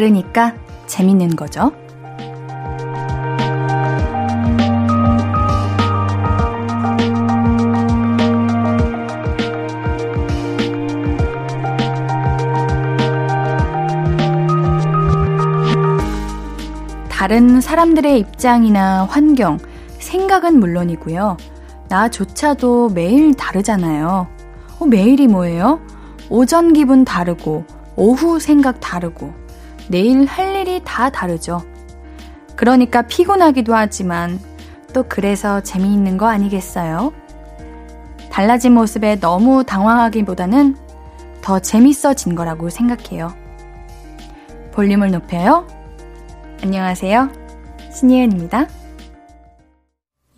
다르니까 재밌는 거죠. 다른 사람들의 입장이나 환경, 생각은 물론이고요. 나조차도 매일 다르잖아요. 어, 매일이 뭐예요? 오전 기분 다르고, 오후 생각 다르고, 내일 할 일이 다 다르죠. 그러니까 피곤하기도 하지만, 또 그래서 재미있는 거 아니겠어요? 달라진 모습에 너무 당황하기보다는 더 재밌어진 거라고 생각해요. 볼륨을 높여요. 안녕하세요. 신예은입니다.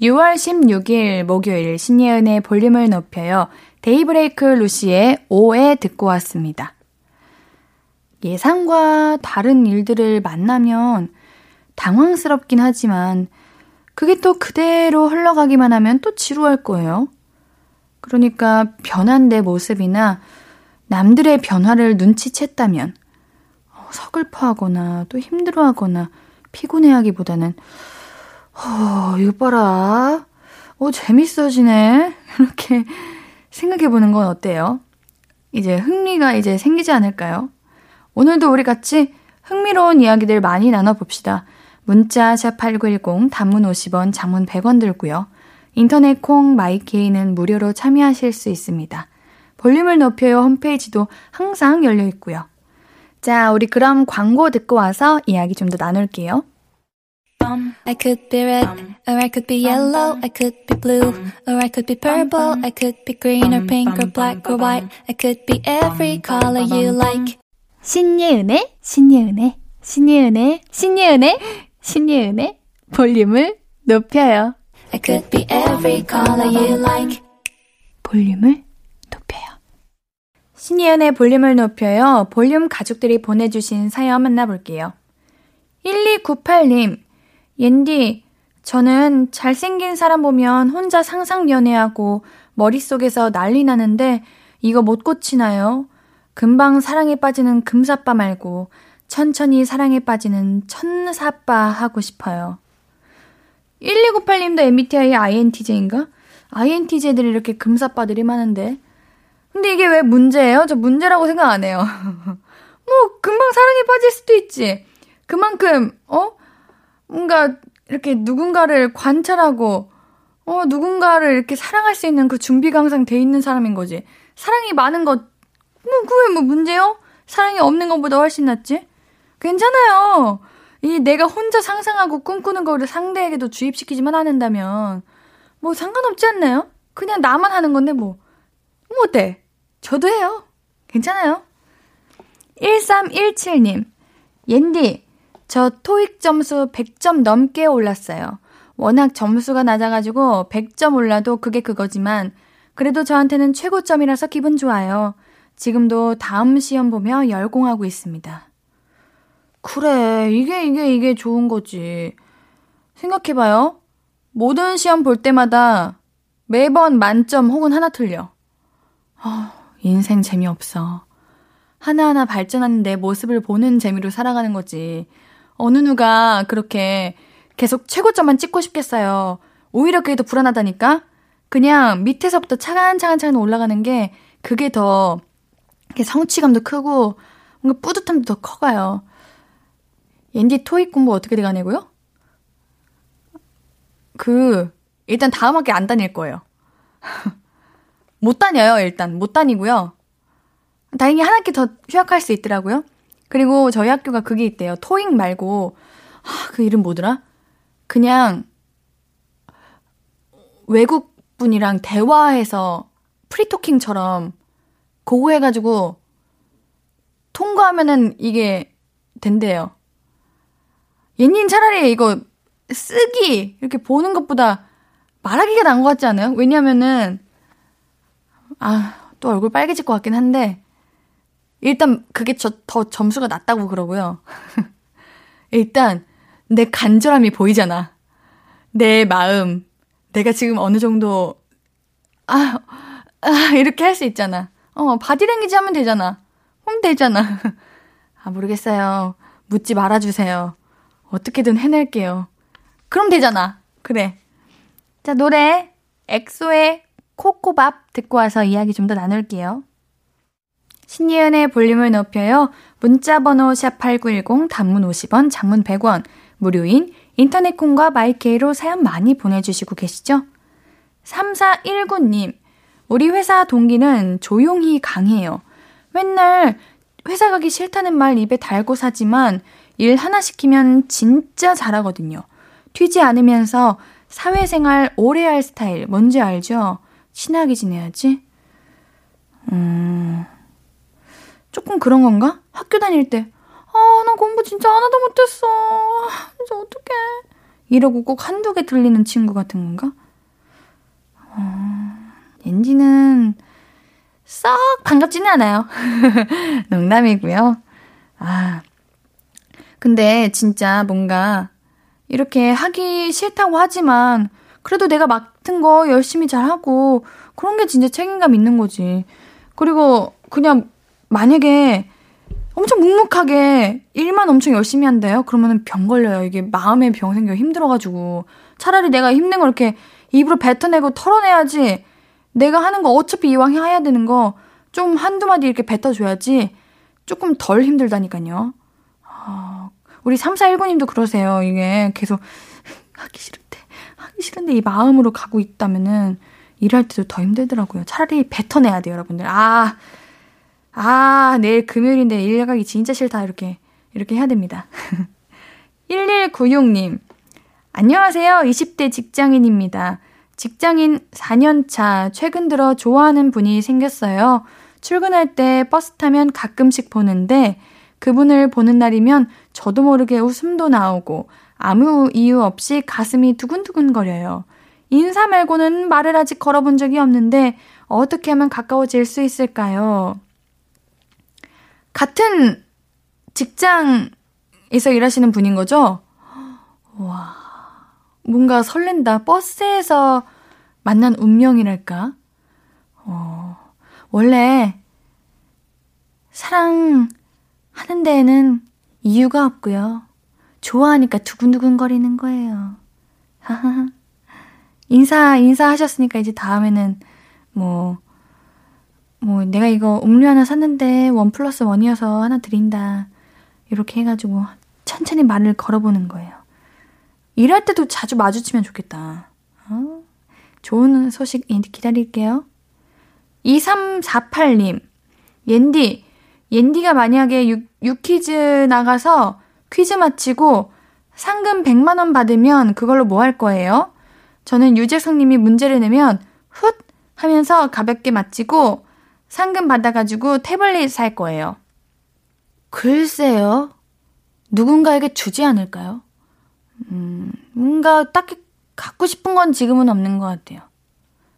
6월 16일 목요일 신예은의 볼륨을 높여요. 데이브레이크 루시의 오에 듣고 왔습니다. 예상과 다른 일들을 만나면 당황스럽긴 하지만 그게 또 그대로 흘러가기만 하면 또 지루할 거예요. 그러니까 변한 내 모습이나 남들의 변화를 눈치챘다면 서글퍼하거나 또 힘들어하거나 피곤해하기보다는 어, 이거 봐라. 어, 재밌어지네. 이렇게 생각해보는 건 어때요? 이제 흥미가 이제 생기지 않을까요? 오늘도 우리 같이 흥미로운 이야기들 많이 나눠봅시다. 문자 샵8910 단문 50원, 장문 100원 들고요. 인터넷 콩 마이케이는 무료로 참여하실 수 있습니다. 볼륨을 높여요 홈페이지도 항상 열려 있고요. 자, 우리 그럼 광고 듣고 와서 이야기 좀 더 나눌게요. I could be red, or I could be yellow, I could be blue, or I could be purple, I could be green or pink or black or white, I could be every color you like. 신예은의, 신예은의, 신예은의, 신예은의, 신예은의 볼륨을 높여요. I could be every color you like. 볼륨을 높여요. 신예은의 볼륨을 높여요. 볼륨 가족들이 보내주신 사연 만나볼게요. 1298님, 옌디, 저는 잘생긴 사람 보면 혼자 상상 연애하고 머릿속에서 난리 나는데 이거 못 고치나요? 금방 사랑에 빠지는 금사빠 말고 천천히 사랑에 빠지는 천사빠 하고 싶어요. 1298님도 MBTI INTJ인가? INTJ들이 이렇게 금사빠들이 많은데. 근데 이게 왜 문제예요? 저 문제라고 생각 안 해요. 뭐, 금방 사랑에 빠질 수도 있지. 그만큼, 어? 뭔가, 이렇게 누군가를 관찰하고, 어, 누군가를 이렇게 사랑할 수 있는 그 준비가 항상 돼 있는 사람인 거지. 사랑이 많은 것, 뭐, 그게 뭐 문제요? 사랑이 없는 것보다 훨씬 낫지? 괜찮아요. 이 내가 혼자 상상하고 꿈꾸는 거를 상대에게도 주입시키지만 않는다면, 뭐 상관없지 않나요? 그냥 나만 하는 건데 뭐. 뭐 어때? 저도 해요. 괜찮아요. 1317님, 옌디, 저 토익 점수 100점 넘게 올랐어요. 워낙 점수가 낮아가지고 100점 올라도 그게 그거지만, 그래도 저한테는 최고점이라서 기분 좋아요. 지금도 다음 시험 보며 열공하고 있습니다. 그래, 이게, 이게, 이게 좋은 거지. 생각해봐요. 모든 시험 볼 때마다 매번 만점 혹은 하나 틀려. 아, 인생 재미없어. 하나하나 발전하는 내 모습을 보는 재미로 살아가는 거지. 어느 누가 그렇게 계속 최고점만 찍고 싶겠어요. 오히려 그게 더 불안하다니까? 그냥 밑에서부터 차근차근차근 올라가는 게 그게 더 성취감도 크고 뭔가 뿌듯함도 더 커가요. 옌디 토익 공부 어떻게 돼가냐고요? 그 일단 다음 학기 안 다닐 거예요. 못 다녀요, 일단. 못 다니고요. 다행히 한 학기 더 휴학할 수 있더라고요. 그리고 저희 학교가 그게 있대요. 토익 말고, 아, 그 이름 뭐더라? 그냥, 외국 분이랑 대화해서 프리토킹처럼 그거 해가지고 통과하면은 이게 된대요. 얘님 차라리 이거 쓰기 이렇게 보는 것보다 말하기가 나은 것 같지 않아요? 왜냐면은 아, 또 얼굴 빨개질 것 같긴 한데, 일단 그게 저, 더 점수가 낮다고 그러고요. 일단, 내 간절함이 보이잖아. 내 마음, 내가 지금 어느 정도, 아, 아, 이렇게 할 수 있잖아. 어, 바디랭귀지 하면 되잖아. 그럼 되잖아. 아, 모르겠어요. 묻지 말아주세요. 어떻게든 해낼게요. 그럼 되잖아. 그래. 자, 노래. 엑소의 Ko Ko Bop 듣고 와서 이야기 좀 더 나눌게요. 신예은의 볼륨을 높여요. 문자번호 샵8910 단문 50원, 장문 100원, 무료인 인터넷 콩과 My K로 사연 많이 보내주시고 계시죠? 3419님, 우리 회사 동기는 조용히 강해요. 맨날 회사 가기 싫다는 말 입에 달고 사지만 일 하나 시키면 진짜 잘하거든요. 튀지 않으면서 사회생활 오래 할 스타일 뭔지 알죠? 친하게 지내야지. 음, 조금 그런 건가? 학교 다닐 때, 아, 나 공부 진짜 하나도 못했어. 이제 어떡해. 이러고 꼭 한두 개 들리는 친구 같은 건가? 어, 엔지는 썩 반갑지는 않아요. 농담이고요. 아, 근데 진짜 뭔가 이렇게 하기 싫다고 하지만 그래도 내가 맡은 거 열심히 잘하고 그런 게 진짜 책임감 있는 거지. 그리고 그냥 만약에 엄청 묵묵하게 일만 엄청 열심히 한대요? 그러면은 병 걸려요. 이게 마음에 병 생겨 힘들어가지고. 차라리 내가 힘든 거 이렇게 입으로 뱉어내고 털어내야지. 내가 하는 거 어차피 이왕 해야 되는 거 좀 한두 마디 이렇게 뱉어줘야지. 조금 덜 힘들다니까요. 아, 우리 3419님도 그러세요. 이게 계속 하기 싫은데, 하기 싫은데 이 마음으로 가고 있다면은 일할 때도 더 힘들더라고요. 차라리 뱉어내야 돼요, 여러분들. 아, 아, 내일 금요일인데 일 가기 진짜 싫다. 이렇게, 이렇게 해야 됩니다. 1196님. 안녕하세요. 20대 직장인입니다. 직장인 4년차 최근 들어 좋아하는 분이 생겼어요. 출근할 때 버스 타면 가끔씩 보는데 그분을 보는 날이면 저도 모르게 웃음도 나오고 아무 이유 없이 가슴이 두근두근 거려요. 인사 말고는 말을 아직 걸어본 적이 없는데 어떻게 하면 가까워질 수 있을까요? 같은 직장에서 일하시는 분인 거죠? 와, 뭔가 설렌다. 버스에서 만난 운명이랄까? 어, 원래 사랑하는 데에는 이유가 없고요. 좋아하니까 두근두근 거리는 거예요. 하하. 인사, 인사하셨으니까 이제 다음에는 뭐, 뭐 내가 이거 음료 하나 샀는데 원 플러스 원이어서 하나 드린다. 이렇게 해가지고 천천히 말을 걸어보는 거예요. 일할 때도 자주 마주치면 좋겠다. 어? 좋은 소식 기다릴게요. 2348님, 옌디, 옌디가 만약에 유, 유퀴즈 나가서 퀴즈 마치고 상금 100만원 받으면 그걸로 뭐 할 거예요? 저는 유재석님이 문제를 내면 훗 하면서 가볍게 마치고 상금 받아가지고 태블릿 살 거예요. 글쎄요. 누군가에게 주지 않을까요? 음, 뭔가 딱히 갖고 싶은 건 지금은 없는 것 같아요.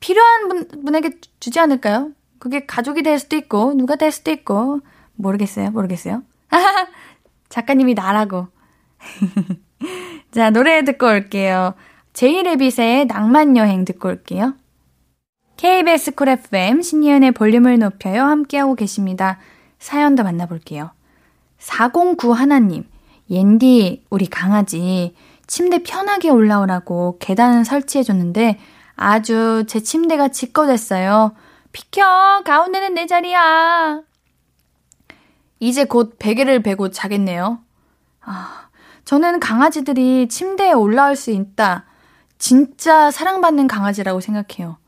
필요한 분, 분에게 주지 않을까요? 그게 가족이 될 수도 있고, 누가 될 수도 있고, 모르겠어요, 모르겠어요. 작가님이 나라고. 자, 노래 듣고 올게요. 제이레빗의 낭만여행 듣고 올게요. KBS 쿨 FM 신예은의 볼륨을 높여요. 함께하고 계십니다. 사연 도 만나볼게요. 409 하나님, 옌디, 우리 강아지, 침대 편하게 올라오라고 계단 설치해줬는데 아주 제 침대가 지꺼됐어요. 비켜! 가운데는 내 자리야! 이제 곧 베개를 베고 자겠네요. 아, 저는 강아지들이 침대에 올라올 수 있다. 진짜 사랑받는 강아지라고 생각해요.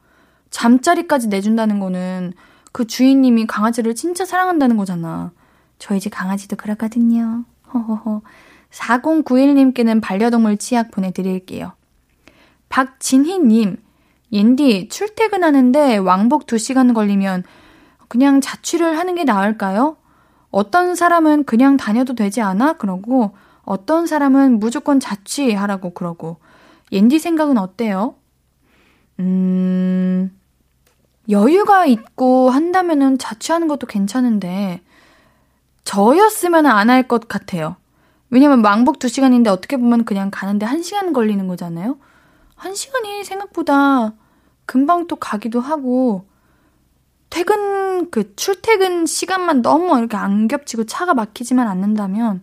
잠자리까지 내준다는 거는 그 주인님이 강아지를 진짜 사랑한다는 거잖아. 저희 집 강아지도 그렇거든요. 허허허. 4091님께는 반려동물 치약 보내드릴게요. 박진희님, 옌디, 출퇴근하는데 왕복 2시간 걸리면 그냥 자취를 하는 게 나을까요? 어떤 사람은 그냥 다녀도 되지 않아? 그러고, 어떤 사람은 무조건 자취하라고 그러고, 옌디 생각은 어때요? 음, 여유가 있고 한다면은 자취하는 것도 괜찮은데, 저였으면 안 할 것 같아요. 왜냐면 왕복 2시간인데 어떻게 보면 그냥 가는데 1시간 걸리는 거잖아요? 1시간이 생각보다 금방 또 가기도 하고, 퇴근, 그 출퇴근 시간만 너무 이렇게 안 겹치고 차가 막히지만 않는다면,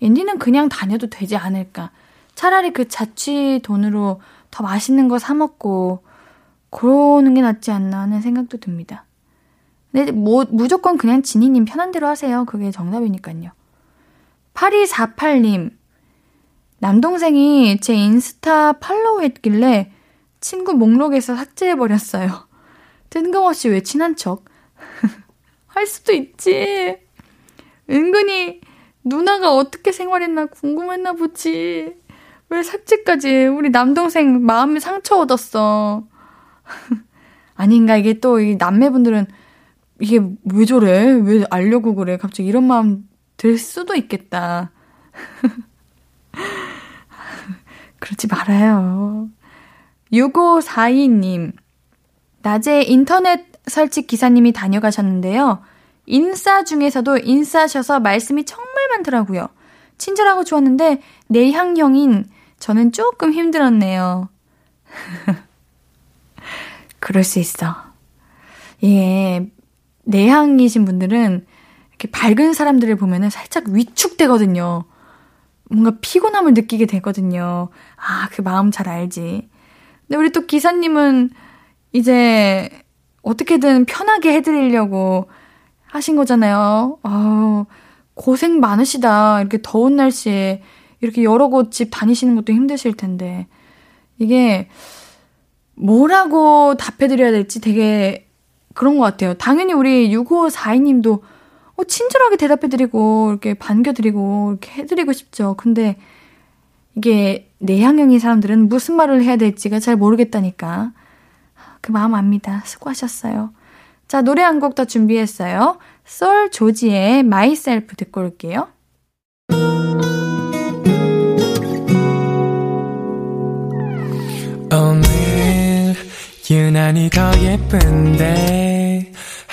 앤디는 그냥 다녀도 되지 않을까. 차라리 그 자취 돈으로 더 맛있는 거 사먹고, 그러는 게 낫지 않나 하는 생각도 듭니다. 근데 뭐, 무조건 그냥 지니님 편한 대로 하세요. 그게 정답이니까요. 8248님, 남동생이 제 인스타 팔로우 했길래 친구 목록에서 삭제해버렸어요. 뜬금없이 왜 친한 척? 할 수도 있지. 은근히 누나가 어떻게 생활했나 궁금했나 보지. 왜 삭제까지 우리 남동생 마음이 상처 얻었어. 아닌가 이게 또 이 남매분들은 이게 왜 저래? 왜 알려고 그래? 갑자기 이런 마음 들 수도 있겠다. 그러지 말아요. 6542님. 낮에 인터넷 설치 기사님이 다녀가셨는데요. 인싸 중에서도 인싸셔서 말씀이 정말 많더라고요. 친절하고 좋았는데 내향형인 저는 조금 힘들었네요. 그럴 수 있어. 예, 내향이신 분들은 이렇게 밝은 사람들을 보면은 살짝 위축되거든요. 뭔가 피곤함을 느끼게 되거든요. 아, 그 마음 잘 알지. 근데 우리 또 기사님은 이제 어떻게든 편하게 해드리려고 하신 거잖아요. 아 고생 많으시다. 이렇게 더운 날씨에 이렇게 여러 곳 집 다니시는 것도 힘드실 텐데. 이게 뭐라고 답해드려야 될지 되게 그런 것 같아요. 당연히 우리 6542님도 어, 친절하게 대답해드리고, 이렇게 반겨드리고, 이렇게 해드리고 싶죠. 근데 이게 내향형인 사람들은 무슨 말을 해야 될지가 잘 모르겠다니까. 그 마음 압니다. 수고하셨어요. 자, 노래 한 곡 더 준비했어요. 솔 조지의 Myself 듣고 올게요. 오늘 유난히 더 예쁜데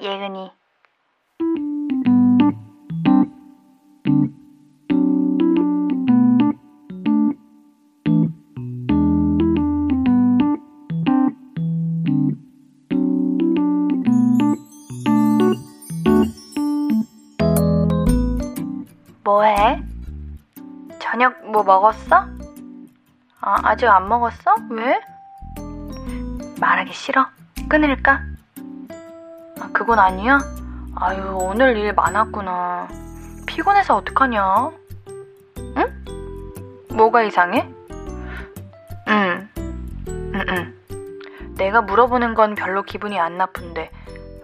예은이. 뭐해? 저녁 뭐 먹었어? 아, 아직 안 먹었어? 왜? 말하기 싫어? 끊을까? 아, 그건 아니야? 아유, 오늘 일 많았구나. 피곤해서 어떡하냐? 응? 뭐가 이상해? 응. 응, 응. 내가 물어보는 건 별로 기분이 안 나쁜데,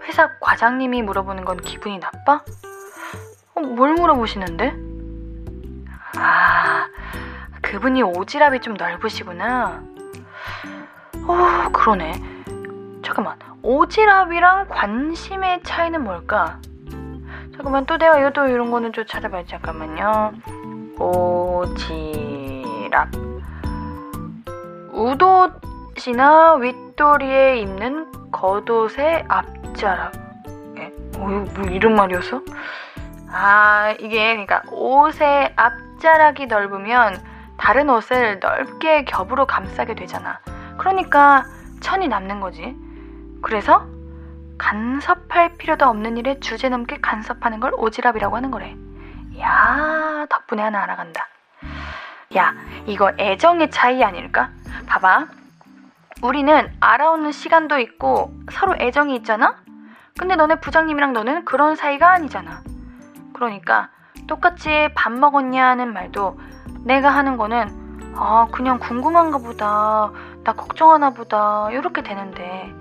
회사 과장님이 물어보는 건 기분이 나빠? 어, 뭘 물어보시는데? 아, 그분이 오지랖이 좀 넓으시구나. 어, 그러네. 잠깐만, 오지랖이랑 관심의 차이는 뭘까? 잠깐만, 또 내가 이것도 이런 거는 좀 찾아봐야지. 잠깐만요. 오지랖. 우옷이나 윗도리에 입는 겉옷의 앞자락. 예? 어, 뭐 이런 말이었어? 아, 이게 그러니까 옷의 앞자락이 넓으면 다른 옷을 넓게 겹으로 감싸게 되잖아. 그러니까 천이 남는 거지. 그래서 간섭할 필요도 없는 일에 주제넘게 간섭하는 걸 오지랖이라고 하는 거래. 야, 덕분에 하나 알아간다. 야, 이거 애정의 차이 아닐까? 봐봐. 우리는 알아오는 시간도 있고 서로 애정이 있잖아? 근데 너네 부장님이랑 너는 그런 사이가 아니잖아. 그러니까 똑같이 밥 먹었냐는 말도 내가 하는 거는 아 그냥 궁금한가 보다 나 걱정하나 보다 이렇게 되는데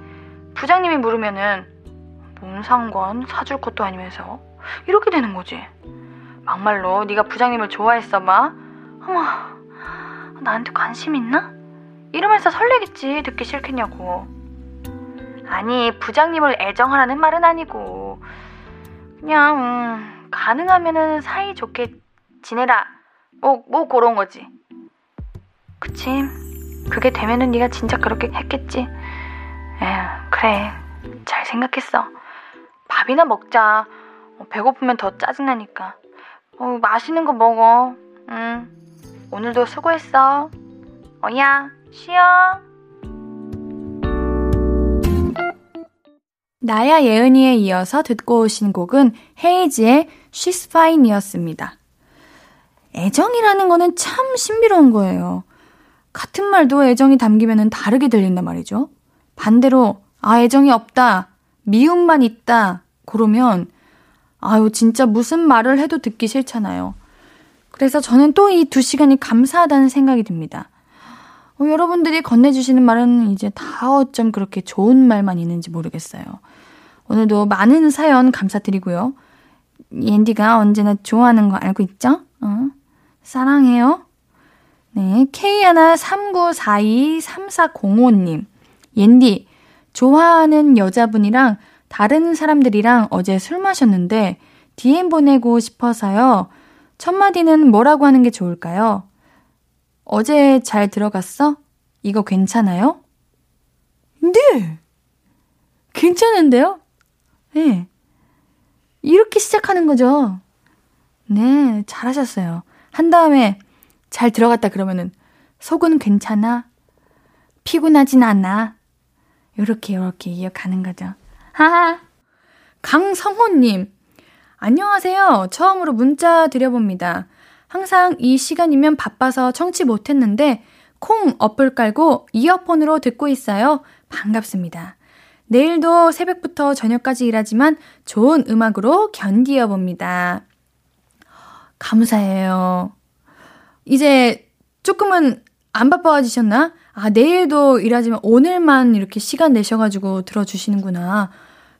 부장님이 물으면은 뭔 상관 사줄 것도 아니면서 이렇게 되는 거지. 막말로 네가 부장님을 좋아했어 봐. 어머 나한테 관심 있나? 이러면서 설레겠지 듣기 싫겠냐고. 아니 부장님을 애정하라는 말은 아니고 그냥 음, 가능하면은 사이 좋게 지내라. 뭐, 뭐 그런 거지. 그치. 그게 되면은 네가 진짜 그렇게 했겠지. 에휴, 그래. 잘 생각했어. 밥이나 먹자. 어, 배고프면 더 짜증나니까. 어, 맛있는 거 먹어. 응. 오늘도 수고했어. 어야, 쉬어. 나야 예은이에 이어서 듣고 오신 곡은 헤이즈의 She's Fine 이었습니다. 애정이라는 거는 참 신비로운 거예요. 같은 말도 애정이 담기면 다르게 들린단 말이죠. 반대로, 아, 애정이 없다. 미움만 있다. 그러면, 아유, 진짜 무슨 말을 해도 듣기 싫잖아요. 그래서 저는 또 이 두 시간이 감사하다는 생각이 듭니다. 어, 여러분들이 건네주시는 말은 이제 다 어쩜 그렇게 좋은 말만 있는지 모르겠어요. 오늘도 많은 사연 감사드리고요. 옌디가 언제나 좋아하는 거 알고 있죠? 어? 사랑해요. 네, K139423405님. 옌디, 좋아하는 여자분이랑 다른 사람들이랑 어제 술 마셨는데 DM 보내고 싶어서요. 첫 마디는 뭐라고 하는 게 좋을까요? 어제 잘 들어갔어? 이거 괜찮아요? 네! 괜찮은데요? 네. 이렇게 시작하는 거죠. 네, 잘하셨어요. 한 다음에 잘 들어갔다 그러면은 속은 괜찮아? 피곤하진 않아? 요렇게 요렇게 이어가는 거죠. 하하. 강성호님, 안녕하세요. 처음으로 문자 드려봅니다. 항상 이 시간이면 바빠서 청취 못했는데 콩 어플 깔고 이어폰으로 듣고 있어요. 반갑습니다. 내일도 새벽부터 저녁까지 일하지만 좋은 음악으로 견디어 봅니다. 감사해요. 이제 조금은 안 바빠지셨나? 아, 내일도 일하지만 오늘만 이렇게 시간 내셔가지고 들어주시는구나.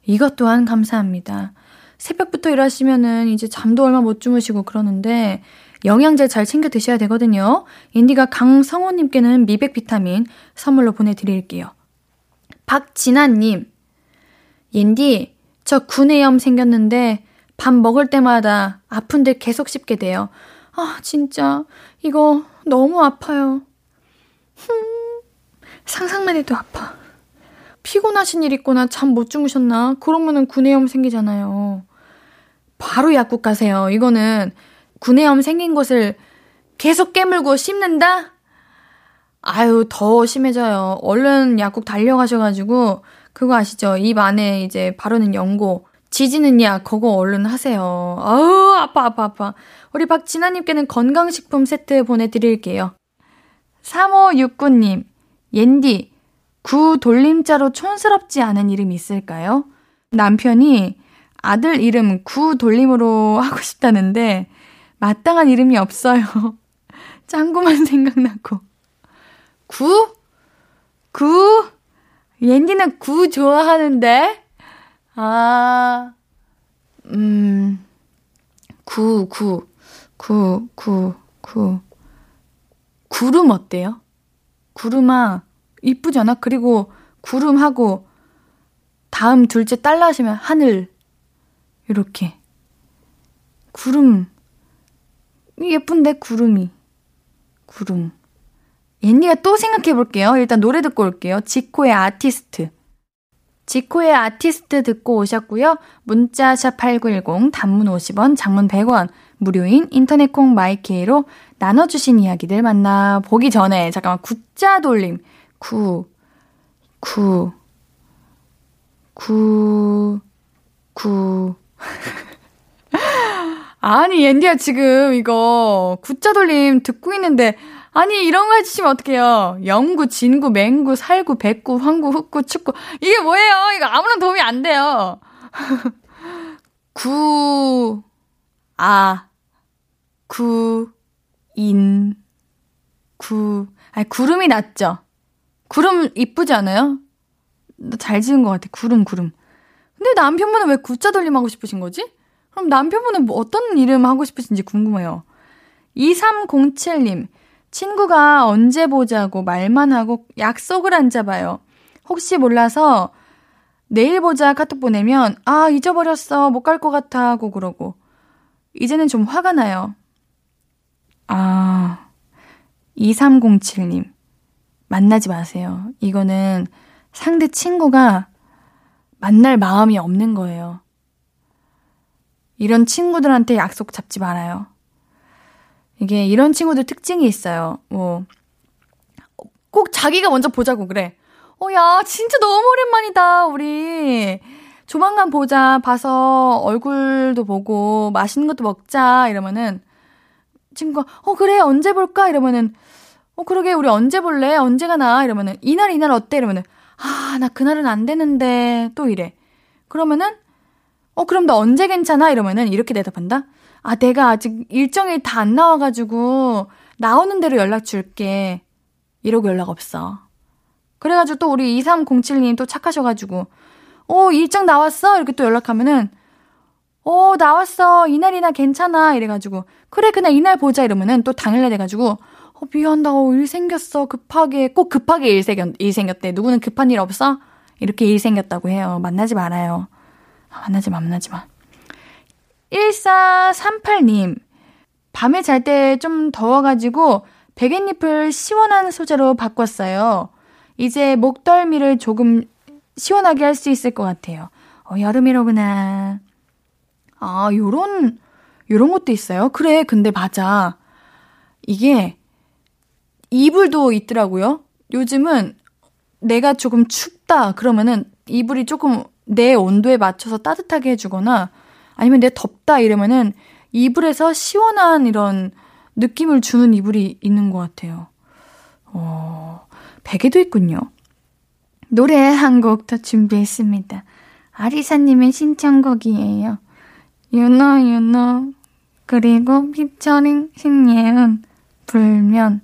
이것 또한 감사합니다. 새벽부터 일하시면은 이제 잠도 얼마 못 주무시고 그러는데 영양제 잘 챙겨 드셔야 되거든요. 인디가 강성호님께는 미백 비타민 선물로 보내드릴게요. 박진아님, 옌디, 저 구내염 생겼는데 밥 먹을 때마다 아픈데 계속 씹게 돼요. 아, 진짜, 이거 너무 아파요. 흠, 상상만 해도 아파. 피곤하신 일 있거나 잠 못 주무셨나? 그러면은 구내염 생기잖아요. 바로 약국 가세요. 이거는 구내염 생긴 곳을 계속 깨물고 씹는다? 아유, 더 심해져요. 얼른 약국 달려가셔가지고, 그거 아시죠? 입 안에 이제 바르는 연고, 지지는 약, 그거 얼른 하세요. 아우, 아파, 아파, 아파. 우리 박진아님께는 건강식품 세트 보내드릴게요. 3569님, 옌디, 구 돌림자로 촌스럽지 않은 이름 있을까요? 남편이 아들 이름 구 돌림으로 하고 싶다는데, 마땅한 이름이 없어요. 짱구만 생각나고. 구? 구? 옌디는 구 좋아하는데? 아, 음, 구, 구, 구, 구, 구. 구름 어때요? 구름아, 이쁘잖아? 그리고 구름하고, 다음 둘째 딸라시면 하늘. 이렇게. 구름. 예쁜데, 구름이. 구름. 옌니가 또 생각해 볼게요. 일단 노래 듣고 올게요. 지코의 아티스트. 지코의 아티스트 듣고 오셨고요. 문자샵 8910, 단문 50원, 장문 100원, 무료인 인터넷 콩 My K로 나눠주신 이야기들 만나보기 전에, 잠깐만, 구자 돌림. 구, 구, 구, 구. 아니, 옌디야, 지금 이거 구자 돌림 듣고 있는데, 아니, 이런 거 해주시면 어떡해요. 영구, 진구, 맹구, 살구, 백구, 황구, 흑구, 축구. 이게 뭐예요? 이거 아무런 도움이 안 돼요. 구, 아, 구, 인, 구. 아니, 구름이 낫죠? 구름 이쁘지 않아요? 잘 지은 것 같아. 구름, 구름. 근데 남편분은 왜 구자 돌림 하고 싶으신 거지? 그럼 남편분은 뭐 어떤 이름 하고 싶으신지 궁금해요. 2307님, 친구가 언제 보자고 말만 하고 약속을 안 잡아요. 혹시 몰라서 내일 보자 카톡 보내면, 아, 잊어버렸어. 못 갈 것 같아. 하고 그러고. 이제는 좀 화가 나요. 아, 2307님. 만나지 마세요. 이거는 상대 친구가 만날 마음이 없는 거예요. 이런 친구들한테 약속 잡지 말아요. 이게 이런 친구들 특징이 있어요. 뭐, 꼭 자기가 먼저 보자고 그래. 어, 야, 진짜 너무 오랜만이다, 우리. 조만간 보자. 봐서 얼굴도 보고 맛있는 것도 먹자. 이러면은 친구가, 어, 그래, 언제 볼까? 이러면은, 어, 그러게, 우리 언제 볼래? 언제가 나? 이러면은, 이날, 이날 어때? 이러면은, 아, 나 그날은 안 되는데, 또 이래. 그러면은, 어, 그럼 너 언제 괜찮아? 이러면은, 이렇게 대답한다? 아, 내가 아직 일정이 다 안 나와가지고, 나오는 대로 연락 줄게. 이러고 연락 없어. 그래가지고 또 우리 2307님 또 착하셔가지고, 어, 일정 나왔어? 이렇게 또 연락하면은, 어, 나왔어. 이날이나 괜찮아. 이래가지고, 그래, 그날 이날 보자. 이러면은 또 당일날 돼가지고, 어, 미안다. 어, 일 생겼어. 급하게. 꼭 급하게 일, 생겼, 일 생겼대. 누구는 급한 일 없어? 이렇게 일 생겼다고 해요. 만나지 말아요. 아, 만나지 마, 만나지 마. 1438님, 밤에 잘 때 좀 더워가지고 베갯잎을 시원한 소재로 바꿨어요. 이제 목덜미를 조금 시원하게 할 수 있을 것 같아요. 어, 여름이로구나. 아, 요런, 요런 것도 있어요? 그래, 근데 맞아. 이게, 이불도 있더라고요. 요즘은 내가 조금 춥다, 그러면은 이불이 조금 내 온도에 맞춰서 따뜻하게 해주거나, 아니면 내가 덥다 이러면은 이불에서 시원한 이런 느낌을 주는 이불이 있는 것 같아요. 어, 베개도 있군요. 노래 한 곡 더 준비했습니다. 아리사님의 신청곡이에요. You know. 그리고 피처링 신예은, 불면.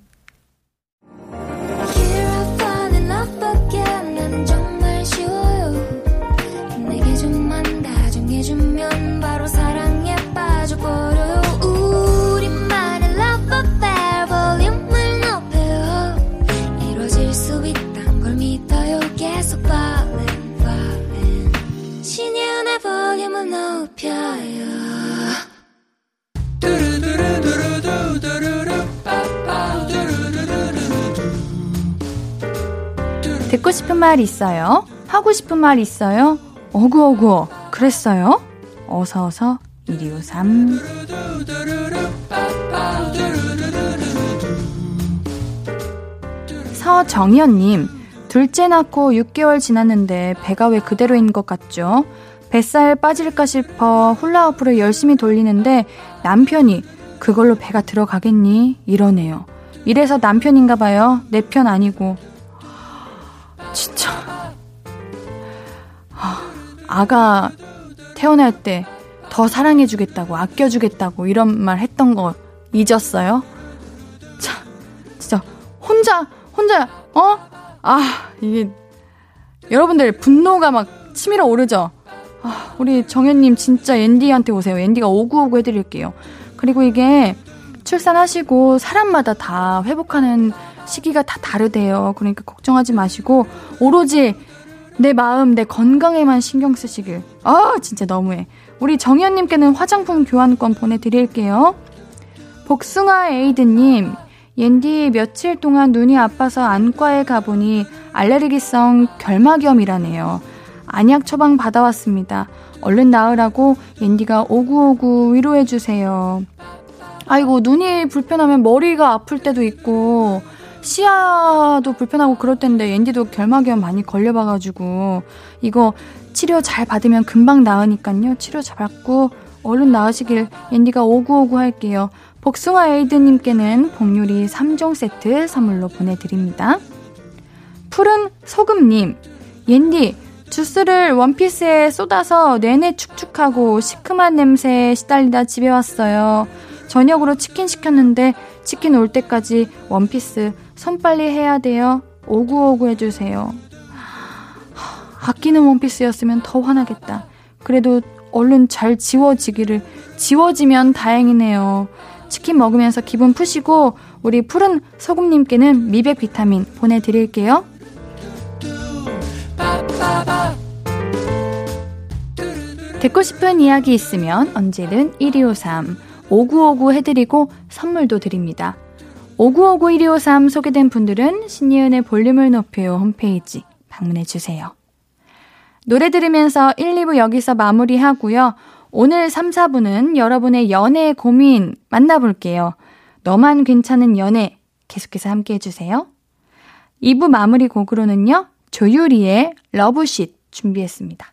듣고 싶은 말 있어요? 하고 싶은 말 있어요? 어구어구 그랬어요? 어서어서 1253 서정현님 둘째 낳고 6개월 지났는데 배가 왜 그대로인 것 같죠? 뱃살 빠질까 싶어 훌라후프를 열심히 돌리는데 남편이 그걸로 배가 들어가겠니? 이러네요. 이래서 남편인가 봐요. 내 편 아니고. 진짜. 아가 태어날 때 더 사랑해주겠다고, 아껴주겠다고, 이런 말 했던 거 잊었어요? 참, 진짜, 혼자, 혼자, 어? 아, 이게, 여러분들 분노가 막 치밀어 오르죠? 아, 우리 정현님 진짜 앤디한테 오세요. 앤디가 오구오구 해드릴게요. 그리고 이게 출산하시고 사람마다 다 회복하는 시기가 다 다르대요. 그러니까 걱정하지 마시고 오로지 내 마음, 내 건강에만 신경 쓰시길. 아, 진짜 너무해. 우리 정현님께는 화장품 교환권 보내드릴게요. 복숭아 에이드님, 옌디 며칠 동안 눈이 아파서 안과에 가보니 알레르기성 결막염이라네요. 안약 처방 받아왔습니다. 얼른 나으라고 옌디가 오구오구 위로해주세요. 아이고, 눈이 불편하면 머리가 아플 때도 있고, 시야도 불편하고 그럴 텐데 옌디도 결막염 많이 걸려봐가지고 이거 치료 잘 받으면 금방 나으니까요. 치료 잘 받고 얼른 나으시길 옌디가 오구오구 할게요. 복숭아 에이드님께는 복요리 3종 세트 선물로 보내드립니다. 푸른 소금님, 옌디, 주스를 원피스에 쏟아서 내내 축축하고 시큼한 냄새에 시달리다 집에 왔어요. 저녁으로 치킨 시켰는데 치킨 올 때까지 원피스 손빨리 해야 돼요. 오구오구 해주세요. 아끼는 원피스였으면 더 화나겠다. 그래도 얼른 잘 지워지기를 지워지면 다행이네요. 치킨 먹으면서 기분 푸시고 우리 푸른 소금님께는 미백 비타민 보내드릴게요. 듣고 싶은 이야기 있으면 언제든 1253 5959 해드리고 선물도 드립니다. 5959-1253 소개된 분들은 신예은의 볼륨을 높여요 홈페이지 방문해 주세요. 노래 들으면서 1, 2부 여기서 마무리하고요. 오늘 3, 4부는 여러분의 연애 고민 만나볼게요. 너만 괜찮은 연애 계속해서 함께 해주세요. 2부 마무리 곡으로는요. 조유리의 러브쉿 준비했습니다.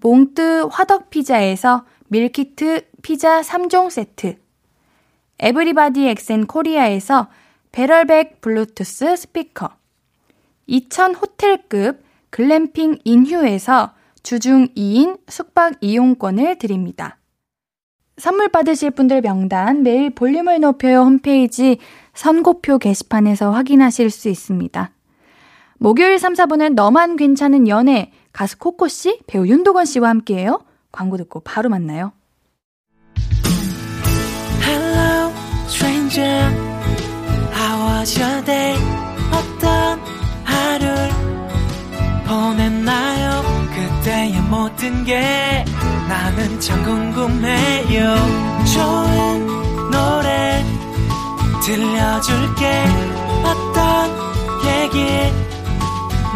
몽뜨 화덕피자에서 밀키트 피자 3종 세트, 에브리바디 엑센 코리아에서 배럴백 블루투스 스피커, 2000 호텔급 글램핑 인휴에서 주중 2인 숙박 이용권을 드립니다. 선물 받으실 분들 명단 매일 볼륨을 높여요 홈페이지 선고표 게시판에서 확인하실 수 있습니다. 목요일 3, 4분은 너만 괜찮은 연애 가수 코코 씨, 배우 윤도건 씨와 함께해요. 광고 듣고 바로 만나요. Hello, stranger. How was your day? 어떤 하루를 보냈나요? 그때의 모든 게 나는 참 궁금해요. 좋은 노래 들려줄게. 어떤 얘기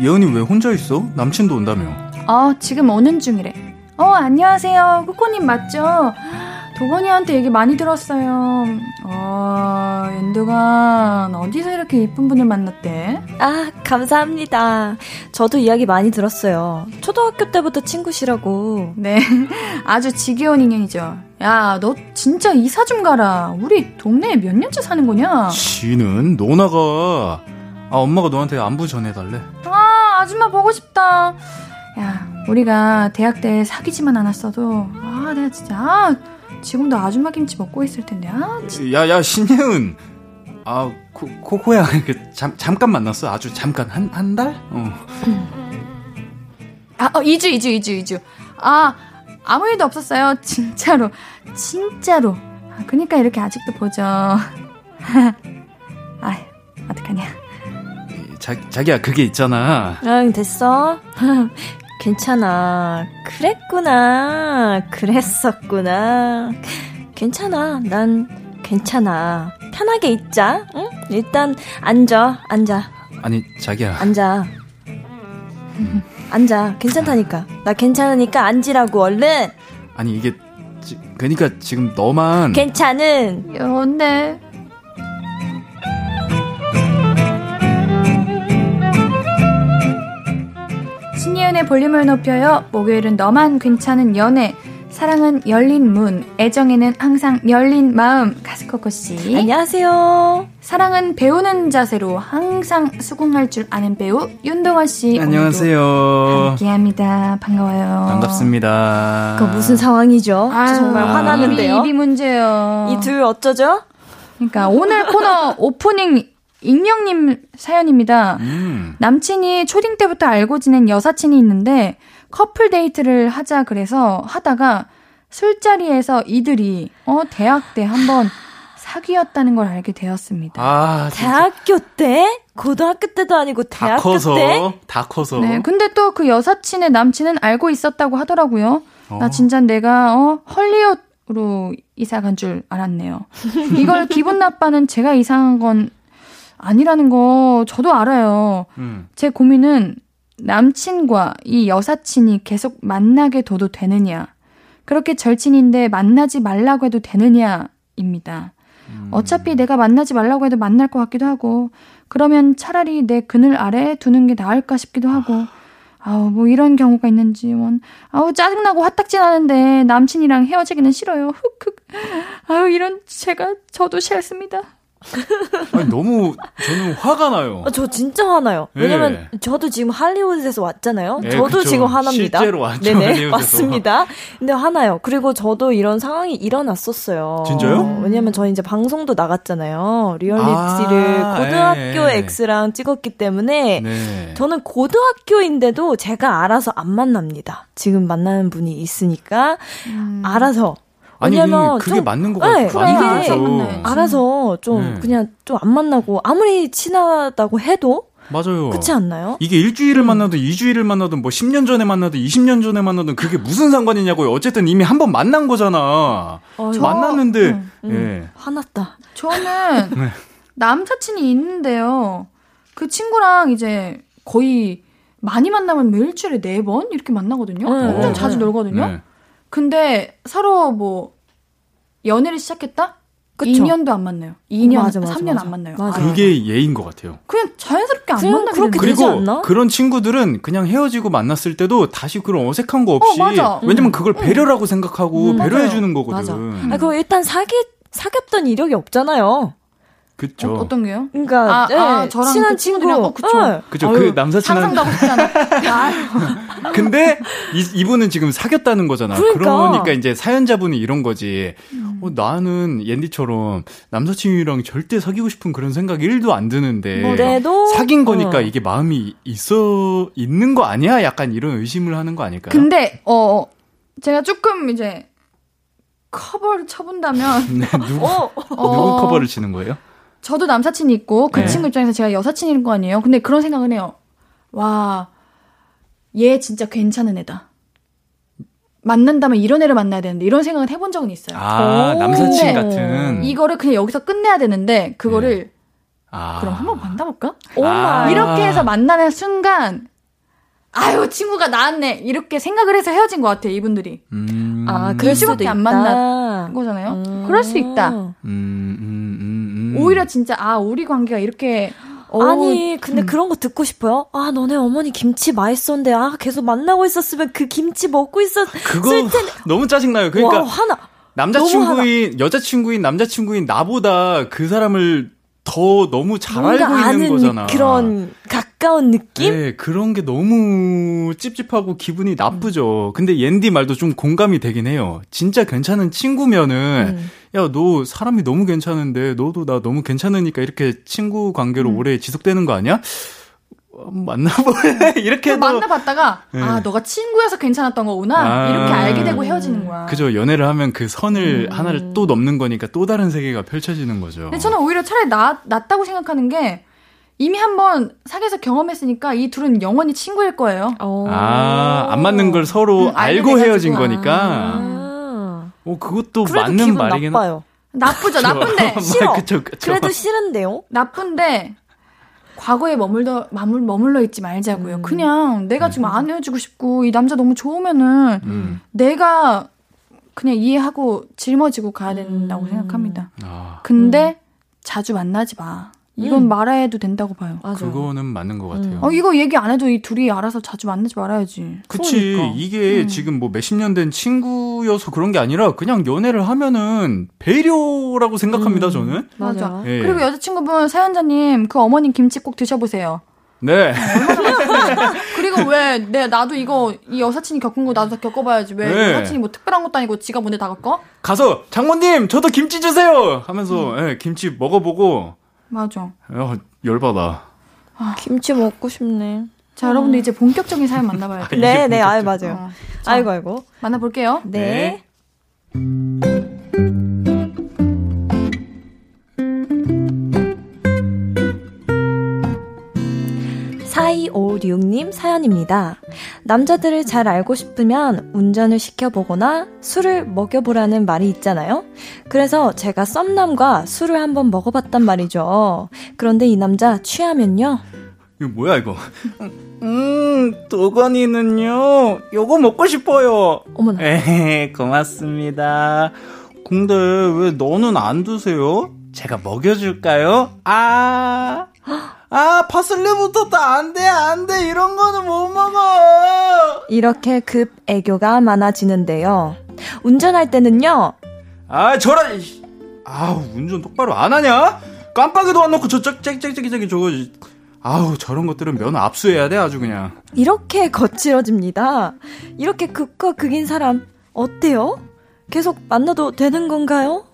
예은이 왜 혼자 있어? 남친도 온다며. 어, 지금 오는 중이래. 어, 안녕하세요. 코코님 맞죠? 도건이한테 얘기 많이 들었어요. 어, 연두가 어디서 이렇게 이쁜 분을 만났대? 아, 감사합니다. 저도 이야기 많이 들었어요. 초등학교 때부터 친구시라고. 네, 아주 지겨운 인연이죠. 야, 너 진짜 이사 좀 가라. 우리 동네에 몇 년째 사는 거냐? 지는 너 나가. 아, 엄마가 너한테 안부 전해달래. 아, 아줌마 보고 싶다. 야, 우리가 대학 때 사귀지만 않았어도, 아, 내가 진짜, 아, 지금도 아줌마 김치 먹고 있을 텐데, 아, 진짜. 야, 야, 신예은. 아, 코, 코코야, 그, 잠, 잠깐 만났어. 아주 잠깐. 한, 한 달? 어. 아, 어, 2주, 2주, 2주, 2주. 아, 아무 일도 없었어요. 진짜로. 진짜로. 아, 그니까 이렇게 아직도 보죠. 아, 어떡하냐. 자, 자기야 그게 있잖아. 응 됐어. 괜찮아. 그랬구나. 그랬었구나. 괜찮아. 난 괜찮아. 편하게 있자. 응? 일단 앉아. 앉아. 아니 자기야. 앉아. 앉아. 괜찮다니까. 나 괜찮으니까 앉으라고 얼른. 아니 이게 지, 그러니까 지금 너만 괜찮은 연애. 신예은의 볼륨을 높여요. 목요일은 너만 괜찮은 연애. 사랑은 열린 문, 애정에는 항상 열린 마음. 가스코코 씨. 안녕하세요. 사랑은 배우는 자세로 항상 수긍할 줄 아는 배우 윤동아 씨. 안녕하세요. 함께합니다. 반가워요. 반갑습니다. 그 무슨 상황이죠? 아유, 정말 화나는데요. 입이, 입이 문제요. 이 둘 어쩌죠? 그러니까 오늘 코너 오프닝 익명님 사연입니다. 음. 남친이 초딩 때부터 알고 지낸 여사친이 있는데 커플 데이트를 하자 그래서 하다가 술자리에서 이들이 어 대학 때 한번 사귀었다는 걸 알게 되었습니다. 아, 대학교 때? 고등학교 때도 아니고 다 대학교 커서 때? 다 커서. 네, 근데 또 그 여사친의 남친은 알고 있었다고 하더라고요. 어. 나 진짜 내가 어 헐리우드로 이사 간 줄 알았네요. 이걸 기분 나빠는 제가 이상한 건 아니라는 거 저도 알아요. 음. 제 고민은 남친과 이 여사친이 계속 만나게 둬도 되느냐. 그렇게 절친인데 만나지 말라고 해도 되느냐입니다. 어차피 내가 만나지 말라고 해도 만날 것 같기도 하고, 그러면 차라리 내 그늘 아래에 두는 게 나을까 싶기도 하고, 아우, 뭐 이런 경우가 있는지, 원. 아우, 짜증나고 화딱지 나는데 남친이랑 헤어지기는 싫어요. 흑흑. 아우, 이런 제가, 저도 싫습니다. 아니, 너무 저는 화가 나요. 어, 저 진짜 화나요. 예. 왜냐면 저도 지금 할리우드에서 왔잖아요. 예, 저도 그쵸. 지금 화납니다. 실제로 왔죠, 네네, 할리우드에서. 맞습니다. 근데 화나요. 그리고 저도 이런 상황이 일어났었어요. 진짜요? 어, 왜냐면 저는 이제 방송도 나갔잖아요. 리얼리티를 아, 고등학교 예, 예. X랑 찍었기 때문에 네. 저는 고등학교인데도 제가 알아서 안 만납니다. 지금 만나는 분이 있으니까 알아서. 아니 왜냐면 그게 좀- 맞는 것 네, 같아요. 이게 맞는 거죠. 만나야지. 알아서 좀 네. 그냥 좀 안 만나고 아무리 친하다고 해도 맞아요. 그렇지 않나요? 이게 일주일을 만나든 이주일을 만나든 뭐 10년 전에 만나든 20년 전에 만나든 그게 무슨 상관이냐고요. 어쨌든 이미 한 번 만난 거잖아. 어, 저- 만났는데 음, 음, 예. 화났다. 저는 네. 남사친이 있는데요. 그 친구랑 이제 거의 많이 만나면 뭐 일주일에 네 번 이렇게 만나거든요. 네, 엄청 네, 자주 네. 놀거든요. 네. 근데 서로 뭐 연애를 시작했다? 그쵸. 2년도 안 만나요. 2년, 맞아, 맞아, 3년 맞아. 안 만나요. 맞아. 아, 그게 예인 것 같아요. 그냥 자연스럽게 안 만나게 그렇게 되지 않나? 그런 친구들은 그냥 헤어지고 만났을 때도 다시 그런 어색한 거 없이 어, 맞아. 왜냐면 그걸 배려라고 생각하고 음, 배려해. 주는 거거든. 맞아. 아, 그럼 일단 사귀 사귀었던 이력이 없잖아요. 그쵸. 어, 떤 게요? 그러니까 아, 네, 아, 저랑 친한 그 친구들이랑, 어, 그쵸. 네. 그죠. 아유, 그 남사친은 상상도 하고 싶지 않아. 근데 이, 이분은 지금 사귀었다는 거잖아. 그러니까. 그러니까 이제 사연자분이 이런 거지. 어, 나는 옌디처럼 남사친이랑 절대 사귀고 싶은 그런 생각이 1도 안 드는데 그래도 사귄 거니까 어. 이게 마음이 있어 있는 거 아니야? 약간 이런 의심을 하는 거 아닐까요? 근데, 어, 제가 조금 이제 커버를 쳐본다면, 네, 누구 어, 누구 어, 커버를 치는 거예요? 저도 남사친이 있고 그 네. 친구 입장에서 제가 여사친인 거 아니에요. 근데 그런 생각을 해요. 와, 얘 진짜 괜찮은 애다. 만난다면 이런 애를 만나야 되는데 이런 생각을 해본 적은 있어요. 아, 오. 남사친 근데 같은. 이거를 그냥 여기서 끝내야 되는데 그거를 아. 그럼 한번 만나볼까? 아. 이렇게 해서 만나는 순간 아유 친구가 나왔네 이렇게 생각을 해서 헤어진 것 같아요 이분들이 음. 아, 그럴 수도 수밖에. 안 만난 거잖아요. 음. 그럴 수 있다. 음, 음, 음, 음. 오히려 진짜 아 우리 관계가 이렇게 어, 아니, 근데 그런 거 듣고 싶어요? 아, 너네 어머니 김치 맛있었는데, 아, 계속 만나고 있었으면 그 김치 먹고 있었을 그거 텐데. 너무 짜증 나요. 그러니까 와, 화나. 남자친구인 여자친구인 남자친구인 나보다 그 사람을 더 너무 잘 알고 있는 거잖아. 그런 가까운 느낌? 네, 그런 게 너무 찝찝하고 기분이 나쁘죠. 근데 옌디 말도 좀 공감이 되긴 해요. 진짜 괜찮은 친구면은 음. 야, 너 사람이 너무 괜찮은데 너도 나 너무 괜찮으니까 이렇게 친구 관계로 음. 오래 지속되는 거 아니야? 어, 만나볼래? 이렇게 해도 만나봤다가 네. 아 너가 친구여서 괜찮았던 거구나 아. 이렇게 알게 되고 헤어지는 거야. 그죠. 연애를 하면 그 선을 음. 하나를 또 넘는 거니까 또 다른 세계가 펼쳐지는 거죠. 근데 저는 오히려 차라리 나, 낫다고 생각하는 게 이미 한번 사귀어서 경험했으니까 이 둘은 영원히 친구일 거예요. 어. 아, 안 맞는 걸 서로 음, 알게 알고 헤어진 돼가지고. 거니까. 아. 어, 그것도 맞는 말이긴 나빠요. 나쁘죠, 나쁜데. 싫어. 그쵸, 그쵸. 그래도 싫은데요? 나쁜데, 과거에 머물러, 머물, 머물러 있지 말자고요. 음. 그냥 내가 지금 안 헤어지고 싶고, 이 남자 너무 좋으면은, 음. 내가 그냥 이해하고 짊어지고 가야 된다고 음. 생각합니다. 아, 근데 자주 만나지 마. 이건 음. 말아야 도 된다고 봐요. 맞아. 그거는 맞는 것 같아요. 어, 이거 얘기 안 해도 이 둘이 알아서 자주 만나지 말아야지. 그치. 그러니까. 이게 지금 뭐 몇십 년 된 친구여서 그런 게 아니라 그냥 연애를 하면은 배려라고 생각합니다, 음. 저는. 맞아. 맞아. 예. 그리고 여자친구분 사연자님 그 어머님 김치 꼭 드셔보세요. 네. 그리고 왜 내 나도 이거 이 여사친이 겪은 거 나도 다 겪어봐야지 왜 네. 여사친이 뭐 특별한 것도 아니고 지가 뭔데 다 겪어? 가서 장모님 저도 김치 주세요 하면서 음. 예, 김치 먹어보고 맞아. 야, 열받아. 아, 김치 먹고 싶네. 자, 음. 여러분들 이제 본격적인 사연 만나봐요. 아, 네, 네, 아유, 맞아요. 어, 자, 아이고, 아이고. 만나볼게요. 네. 네. 4256님 사연입니다. 남자들을 잘 알고 싶으면 운전을 시켜보거나 술을 먹여보라는 말이 있잖아요? 그래서 제가 썸남과 술을 한번 먹어봤단 말이죠. 그런데 이 남자 취하면요? 이거 뭐야, 이거? 음, 도건이는요, 요거 먹고 싶어요. 어머나. 에 고맙습니다. 근데 왜 너는 안 드세요? 제가 먹여줄까요? 아. 아, 파슬리부터 다안 돼, 안 돼. 이런 거는 못 먹어. 이렇게 급 애교가 많아지는데요. 운전할 때는요. 아, 이씨. 아우, 운전 똑바로 안 하냐? 깜빡이도 안 놓고 저, 저, 저, 저, 저, 저, 저거. 아우, 저런 것들은 면허 압수해야 돼, 아주 그냥. 이렇게 거칠어집니다. 이렇게 극과 극인 사람 어때요? 계속 만나도 되는 건가요?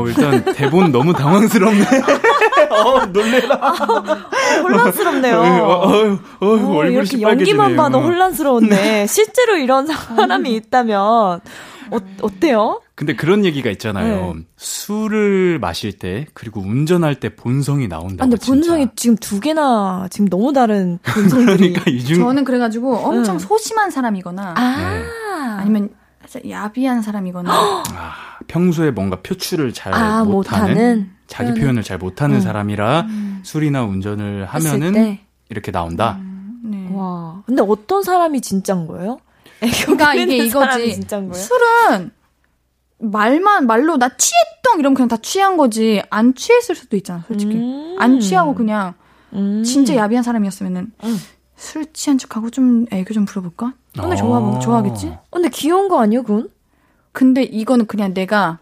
어, 일단 대본 너무 당황스럽네. 어, 놀래라. 어, 혼란스럽네요. 어, 어, 어, 어, 얼굴이 이렇게 시뻘개지네요. 연기만 봐도 혼란스러운데 실제로 이런 사람이 있다면 어, 어때요? 근데 그런 얘기가 있잖아요. 네. 술을 마실 때 그리고 운전할 때 본성이 나온다고. 아, 근데 진짜. 본성이 지금 두 개나 지금 너무 다른 본성들이. 그러니까 이중 저는 그래가지고 엄청 응. 소심한 사람이거나 아, 아니면 살짝 야비한 사람이거나 아, 평소에 뭔가 표출을 잘 아, 못하는 못하는 자기 표현을- 표현을 잘 못하는 응. 사람이라 술이나 운전을 하면은 때. 이렇게 나온다. 네. 와. 근데 어떤 사람이 진짠 거예요? 그러니까 이게 이거지. 술은 말만 말로 나 취했던 이러면 그냥 다 취한 거지 안 취했을 수도 있잖아 솔직히 음. 안 취하고 그냥 음. 진짜 야비한 사람이었으면은 음. 술 취한 척하고 좀 애교 좀 부려볼까? 근데 좋아 어. 좋아하겠지? 어, 근데 귀여운 거 아니에요, 그건? 근데 이거는 그냥 내가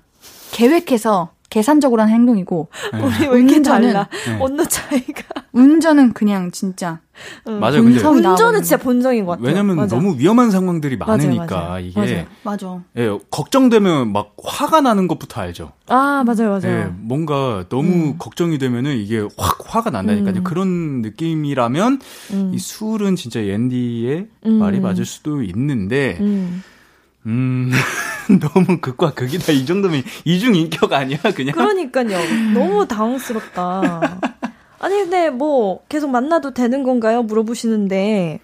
계획해서 계산적으로 한 행동이고 우리 왜 이렇게 운전은- 달라? 네. 온도 차이가. 운전은 그냥 진짜 응. 맞아요. 근데 운전은 진짜 본성인 것 같아요. 왜냐면 맞아. 너무 위험한 상황들이 많으니까 맞아요. 이게 맞아요. 맞아. 예, 걱정되면 막 화가 나는 것부터 알죠. 아, 맞아요, 맞아요. 예, 뭔가 너무 음. 걱정이 되면은 이게 확 화가 난다니까요. 음. 그런 느낌이라면 음. 이 술은 진짜 옌디의 음. 말이 맞을 수도 있는데 음. 음, 너무 극과 극이다. 이 정도면 이중 인격 아니야, 그냥? 그러니까요. 너무 당황스럽다. 아니, 근데 뭐, 계속 만나도 되는 건가요? 물어보시는데,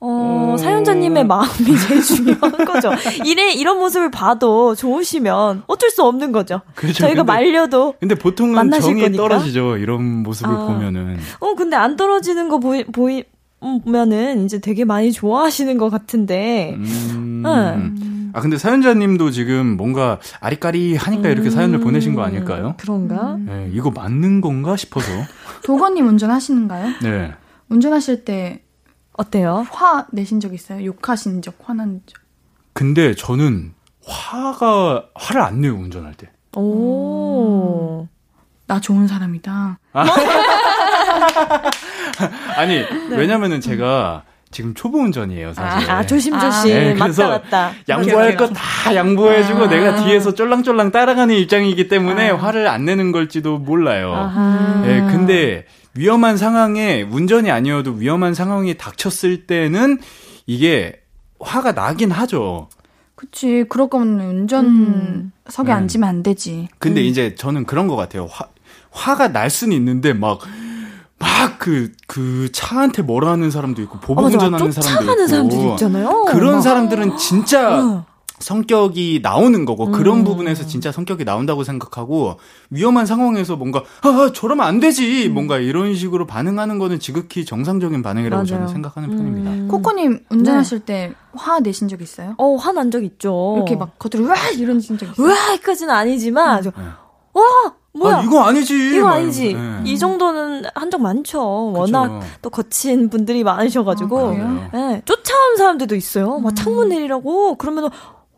어, 어. 사연자님의 마음이 제일 중요한 거죠. 이래, 이런 모습을 봐도 좋으시면 어쩔 수 없는 거죠. 그렇죠. 저희가 근데- 말려도, 근데 보통은 정이 거니까? 떨어지죠. 이런 모습을 아. 보면은. 어, 근데 안 떨어지는 거 보이, 보이, 보면은 이제 되게 많이 좋아하시는 것 같은데, 음. 응. 아, 근데 사연자님도 지금 뭔가 아리까리 하니까 이렇게 사연을 보내신 거 아닐까요? 음, 그런가? 네, 이거 맞는 건가 싶어서. 도건님 운전하시는가요? 네. 운전하실 때화 어때요? 내신 적 있어요? 욕하신 적, 화난 적? 근데 저는 화가, 화를 안 내요, 운전할 때. 오. 나 좋은 사람이다. 아니, 왜냐면은 제가 지금 초보 운전이에요, 사실. 아, 조심조심. 네, 맞다, 그래서 맞다. 양보할 거 다 양보해주고 아. 내가 뒤에서 쫄랑쫄랑 따라가는 입장이기 때문에 아. 화를 안 내는 걸지도 몰라요. 아하. 예, 근데 위험한 상황에 운전이 아니어도 위험한 상황이 닥쳤을 때는 이게 화가 나긴 하죠. 그치. 그럴 거면 운전석에 네. 앉으면 안 되지. 근데 이제 저는 그런 것 같아요. 화, 화가 날 수는 있는데 막, 막 그 그 차한테 뭐라 하는 사람도 있고 보복 운전하는 사람도 있고 사람들이 있잖아요. 그런 막. 사람들은 진짜 어. 성격이 나오는 거고 그런 음. 부분에서 진짜 성격이 나온다고 생각하고 위험한 상황에서 뭔가 아 저러면 안 되지 뭔가 이런 식으로 반응하는 거는 지극히 정상적인 반응이라고 맞아요. 저는 생각하는 편입니다. 음. 코코님 운전하실 때화 내신 적 있어요? 어, 화 난 적 있죠. 이렇게 막 겉으로 와 이러신 적 있어요? 으아까지는 아니지만 저, 네. 와 뭐야 아, 이거 아니지. 이거 막 아니지. 네. 이 정도는 한적 많죠. 워낙 그쵸. 또 거친 분들이 많으셔가지고. 아? 예, 쫓아오는 사람들도 있어요. 막 음. 창문 내리라고 그러면은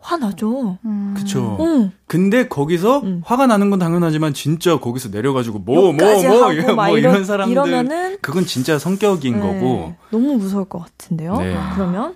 화나죠. 음. 그쵸. 응. 근데 거기서 음. 화가 나는 건 당연하지만 진짜 거기서 내려가지고 뭐 뭐뭐막뭐 이러- 이런 사람들 이러면은 그건 진짜 성격인 네, 거고 너무 무서울 것 같은데요. 네. 그러면.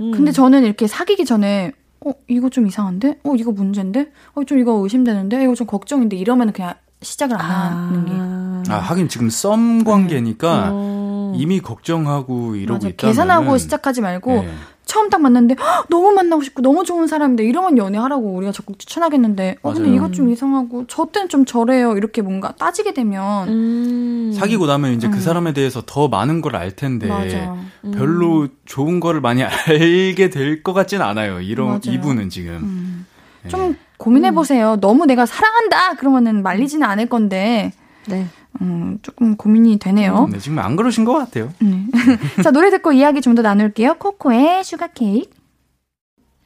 음. 근데 저는 이렇게 사귀기 전에 어 이거 좀 이상한데? 어 이거 문제인데? 어 좀 이거 의심되는데? 이거 좀 걱정인데? 이러면 그냥 시작을 안 하는 게아 하긴 지금 썸 관계니까 음. 이미 걱정하고 이러고. 있다면 계산하고 시작하지 말고 네. 처음 딱 만났는데 "헉, 너무 만나고 싶고 너무 좋은 사람인데 이러면 연애하라고 우리가 적극 추천하겠는데 어 근데. 이것 좀 이상하고 저 때는 좀 저래요 이렇게 뭔가 따지게 되면 음. 사귀고 나면 이제 그 음. 사람에 대해서 더 많은 걸 알 텐데 음. 별로 좋은 거를 많이 알게 될 것 같진 않아요. 이런 맞아요. 이분은 지금. 음. 네. 좀 고민해 보세요. 너무 내가 사랑한다 그러면은 말리지는 않을 건데 네. 음, 조금 고민이 되네요. 네, 지금 안 그러신 것 같아요. 네. 자, 노래 듣고 이야기 좀 더 나눌게요. 코코의 Sugar Cake.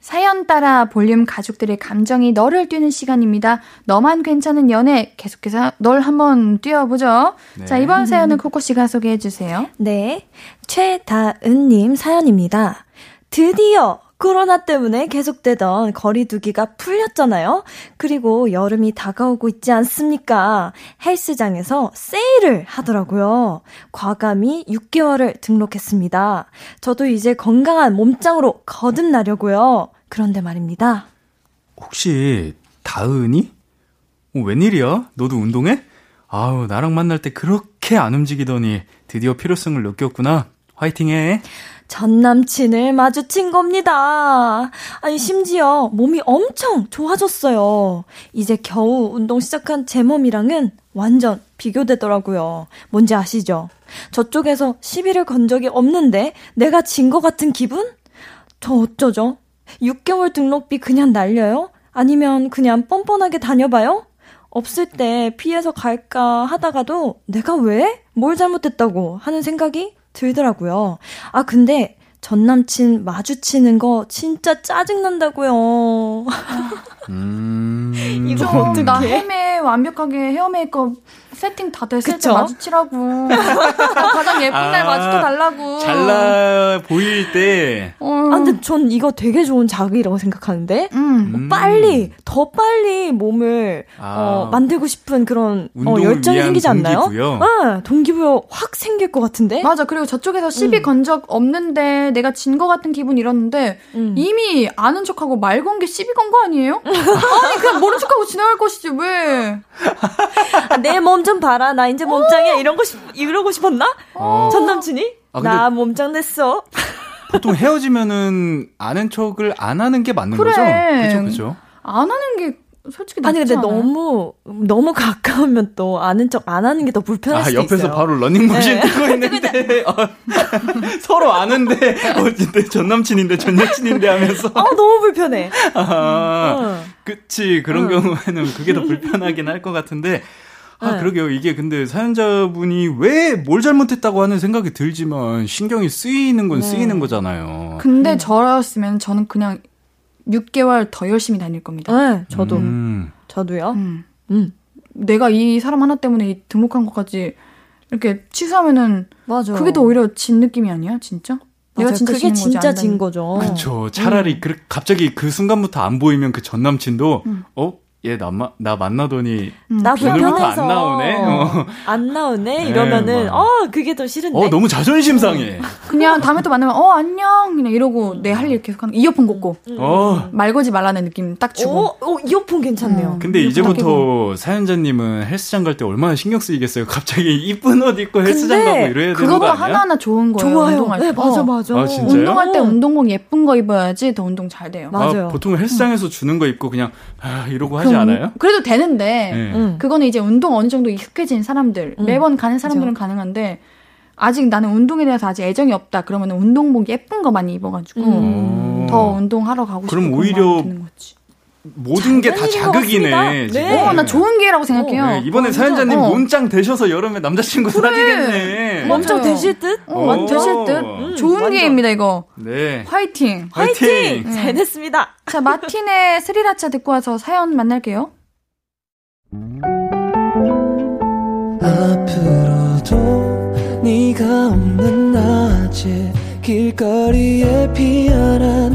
사연 따라 볼륨 가족들의 감정이 널을 뛰는 시간입니다. 너만 괜찮은 연애 계속해서 널 한번 뛰어보죠. 네. 자, 이번 사연은 코코 씨가 소개해 주세요. 네. 최다은님 사연입니다. 드디어 코로나 때문에 계속되던 거리두기가 풀렸잖아요. 그리고 여름이 다가오고 있지 않습니까? 헬스장에서 세일을 하더라고요. 과감히 6개월을 등록했습니다. 저도 이제 건강한 몸짱으로 거듭나려고요. 그런데 말입니다. 혹시 다은이? 어, 웬일이야? 너도 운동해? 아우 나랑 만날 때 그렇게 안 움직이더니 드디어 필요성을 느꼈구나. 화이팅 해. 전 남친을 마주친 겁니다. 아니, 심지어 몸이 엄청 좋아졌어요. 이제 겨우 운동 시작한 제 몸이랑은 완전 비교되더라고요. 뭔지 아시죠? 저쪽에서 시비를 건 적이 없는데 내가 진 것 같은 기분? 저 어쩌죠? 6개월 등록비 그냥 날려요? 아니면 그냥 뻔뻔하게 다녀봐요? 없을 때 피해서 갈까 하다가도 내가 왜? 뭘 잘못했다고 하는 생각이 들더라고요. 아, 근데 전 남친 마주치는 거 진짜 짜증난다고요. 음. 이거? 나 헤매 완벽하게 헤어 메이크업 세팅 다 됐을 그쵸? 때 마주치라고. 나 가장 예쁜 날 아, 마주쳐 달라고. 잘나 보일 때. 어. 아, 근데 전 이거 되게 좋은 자극이라고 생각하는데? 음. 음. 빨리, 더 빨리 몸을, 아. 어, 만들고 싶은 그런, 어, 열정이 위한 생기지 않나요? 동기부여? 네, 동기부여 확 생길 것 같은데? 맞아. 그리고 저쪽에서 시비 음. 건적 없는데 내가 진거 같은 기분 이었는데 음. 이미 아는 척하고 말 건 게 시비 건 거 아니에요? 아니 그냥 모른 척하고 지나갈 것이지 왜? 아, 내몸 좀 봐라. 나 이제 몸짱이야. 이런 거, 싶, 이러고 싶었나? 어. 전 남친이? 아, 나 몸짱 됐어. 보통 헤어지면은 아는 척을 안 하는 게 맞는 그래. 거죠? 그죠, 그죠. 안 하는 게 솔직히 아니, 근데 않아요? 너무, 너무 가까우면 또 아는 척 안 하는 게 더 불편할 아, 수도 옆에서 있어요. 바로 러닝머신 네. 뜨고 있는데, 어, 서로 아는데, 어, 근데 전 남친인데, 전 여친인데 하면서. 아, 너무 불편해. 아, 응. 그치. 그런 응. 경우에는 그게 더 불편하긴 할 것 같은데, 아, 네. 그러게요. 이게 근데 사연자분이 왜 뭘 잘못했다고 하는 생각이 들지만, 신경이 쓰이는 건 네. 쓰이는 거잖아요. 근데 저였으면 저는 그냥 6개월 더 열심히 다닐 겁니다. 네, 저도. 음. 저도요. 음. 음. 내가 이 사람 하나 때문에 이 등록한 것까지 이렇게 취소하면은 맞아. 그게 더 오히려 진 느낌이 아니야, 진짜? 내가. 진짜 그게 진짜 안진 거죠. 그쵸. 차라리 그, 갑자기 그 순간부터 안 보이면 그 전 남친도, 음. 어? 얘 나, 마- 나 만나더니, 음, 나 불편해서 안 나오네? 어. 안 나오네 네, 이러면은 막. 어 그게 더 싫은데. 어, 너무 자존심 상해. 그냥 다음에 또 만나면 어 안녕 그냥 이러고 내 할 일 계속 하는 거. 이어폰 꽂고 음. 어. 말 걸지 말라는 느낌 딱 주고 오, 오, 이어폰 괜찮네요. 음. 근데 이제부터 사연자님은 헬스장 갈 때 얼마나 신경 쓰이겠어요. 갑자기 이쁜 옷 입고 헬스장 가고 이래야 되는 거 그것도 아니야? 하나하나 좋은 거예요. 좋아요. 운동할 때. 네, 맞아, 어. 맞아. 아, 진짜요? 운동할 때 어. 운동복 예쁜 거 입어야지 더 운동 잘 돼요. 맞아요. 아, 보통 헬스장에서 주는 거 입고 그냥 아, 이러고 그렇죠. 하지 않아요? 그래도 되는데 네. 음. 그거는 이제 운동 어느 정도 익숙해진 사람들 음. 매번 가는 사람들은 가능한데 아직 나는 운동에 대해서 아직 애정이 없다 그러면 운동복 예쁜 거 많이 입어가지고 음. 더 운동하러 가고 그럼 그런 오히려 드는 거지. 모든 게 다 자극이네. 네. 어, 나 좋은 기회라고 생각해요. 네, 이번에 사연자님 어. 문짱 되셔서 여름에 남자친구 사귀겠네. 뭐- 엄청. 되실 듯? 어, 완 되실 듯. 음, 좋은 완전. 기회입니다 이거. 네. 화이팅. 화이팅! 네. 잘 됐습니다. 자 마틴의 스리라차 듣고 와서 사연 만날게요. 앞으로도 네가 없는 낮에 길거리에 피어난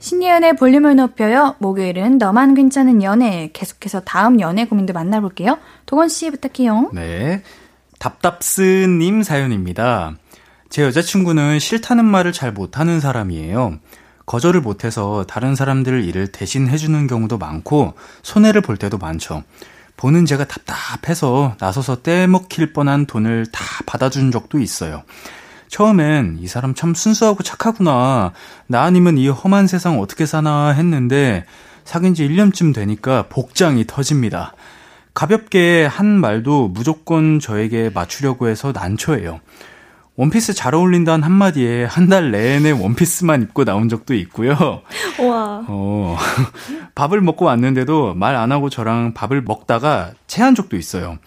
신예은의 볼륨을 높여요. 목요일은 너만 괜찮은 연애. 계속해서 다음 연애 고민도 만나볼게요. 도건 씨 부탁해요. 네. 답답스님 사연입니다. 제 여자친구는 싫다는 말을 잘 못하는 사람이에요. 거절을 못해서 다른 사람들 일을 대신 해주는 경우도 많고, 손해를 볼 때도 많죠. 보는 제가 답답해서 나서서 떼먹힐 뻔한 돈을 다 받아준 적도 있어요. 처음엔 이 사람 참 순수하고 착하구나. 나 아니면 이 험한 세상 어떻게 사나 했는데, 사귄 지 1년쯤 되니까 복장이 터집니다. 가볍게 한 말도 무조건 저에게 맞추려고 해서 난처해요. 원피스 잘 어울린다는 한마디에 한 달 내내 원피스만 입고 나온 적도 있고요. 와. 어, 밥을 먹고 왔는데도 말 안 하고 저랑 밥을 먹다가 체한 적도 있어요.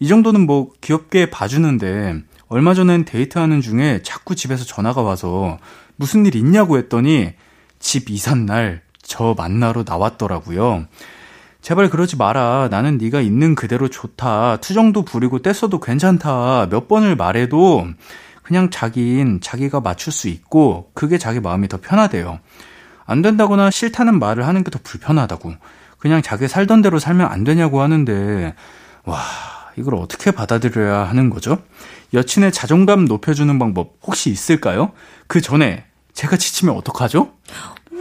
이 정도는 뭐 귀엽게 봐주는데 얼마 전엔 데이트하는 중에 자꾸 집에서 전화가 와서 무슨 일 있냐고 했더니 집 이삿 날 저 만나러 나왔더라고요. 제발 그러지 마라. 나는 네가 있는 그대로 좋다. 투정도 부리고 떼써도 괜찮다. 몇 번을 말해도 그냥 자긴 자기가 맞출 수 있고 그게 자기 마음이 더 편하대요. 안 된다거나 싫다는 말을 하는 게 더 불편하다고. 그냥 자기 살던 대로 살면 안 되냐고 하는데 와 이걸 어떻게 받아들여야 하는 거죠? 여친의 자존감 높여주는 방법 혹시 있을까요? 그 전에 제가 지치면 어떡하죠?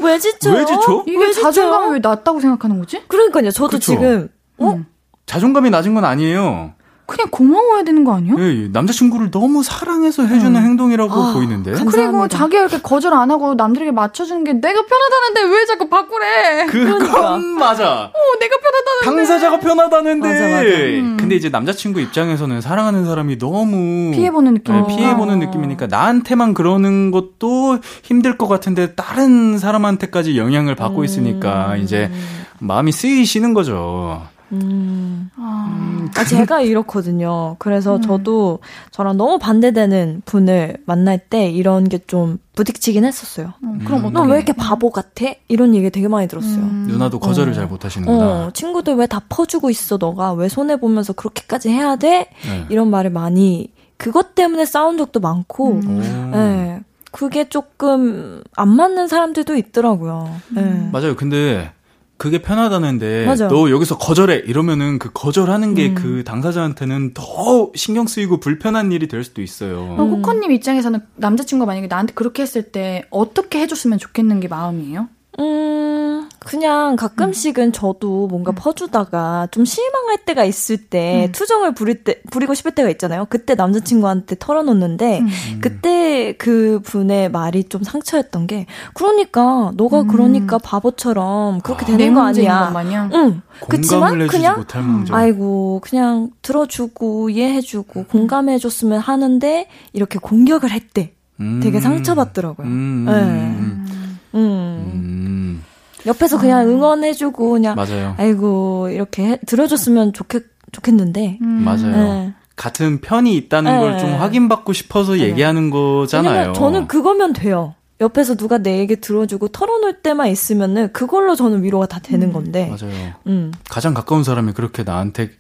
왜 지쳐? 왜 지쳐? 이게 왜? 자존감이 왜 낮다고 생각하는 거지? 그러니까요. 저도 그쵸? 지금 어? 음. 자존감이 낮은 건 아니에요. 그냥 고마워야 되는 거 아니야? 예, 남자친구를 너무 사랑해서 해주는 음. 행동이라고 아, 보이는데. 감- 그리고 감사합니다. 자기가 이렇게 거절 안 하고 남들에게 맞춰주는 게 내가 편하다는데 왜 자꾸 바꾸래? 그건 맞아. 어, 내가 편하다는데. 당사자가 편하다는데. 맞아, 맞아. 음. 근데 이제 남자친구 입장에서는 사랑하는 사람이 너무 피해보는 느낌. 네, 피해보는 느낌이니까 나한테만 그러는 것도 힘들 것 같은데 다른 사람한테까지 영향을 받고 있으니까 이제 마음이 쓰이시는 거죠. 음. 아, 아, 제가 이렇거든요. 그래서 음. 저도 저랑 너무 반대되는 분을 만날 때 이런 게 좀 부딪히긴 했었어요. 어, 그럼 음. 어떡해? 너왜 이렇게 바보 같아? 이런 얘기 되게 많이 들었어요. 음. 누나도 거절을 어. 잘 못하시는구나. 어, 친구들 왜 다 퍼주고 있어, 너가? 왜 손해 보면서 그렇게까지 해야 돼? 네. 이런 말을 많이, 그것 때문에 싸운 적도 많고, 음. 오. 예. 그게 조금 안 맞는 사람들도 있더라고요. 예. 맞아요. 근데 그게 편하다는데 맞아. 너 여기서 거절해 이러면은 그 거절하는 게 음. 그 당사자한테는 더 신경 쓰이고 불편한 일이 될 수도 있어요. 그럼 코코님 입장에서는 남자친구가 만약에 나한테 그렇게 했을 때 어떻게 해줬으면 좋겠는 게 마음이에요? 음, 그냥 가끔씩은 저도 뭔가 퍼주다가 좀 실망할 때가 있을 때 음. 투정을 부릴 때, 부리고 싶을 때가 있잖아요. 그때 남자친구한테 털어놓는데, 음. 그때 그 분의 말이 좀 상처였던 게, 그러니까, 너가 음. 그러니까 바보처럼 그렇게 아. 되는 내거 아니야. 응. 그치만 그냥. 아이고, 그냥 들어주고 이해해주고 공감해줬으면 하는데, 이렇게 공격을 할때 음. 되게 상처받더라고요. 음. 네. 음. 음. 음. 옆에서 그냥 응원해주고 그냥 맞아요. 아이고 이렇게 해- 들어줬으면 좋겠 좋겠는데. 음. 맞아요. 네. 같은 편이 있다는 네. 걸좀 확인받고 싶어서 네. 얘기하는 거잖아요. 저는 그거면 돼요. 옆에서 누가 내 얘기 들어주고 털어놓을 때만 있으면은 그걸로 저는 위로가 다 되는 건데. 맞아요. 음. 가장 가까운 사람이 그렇게 나한테 딱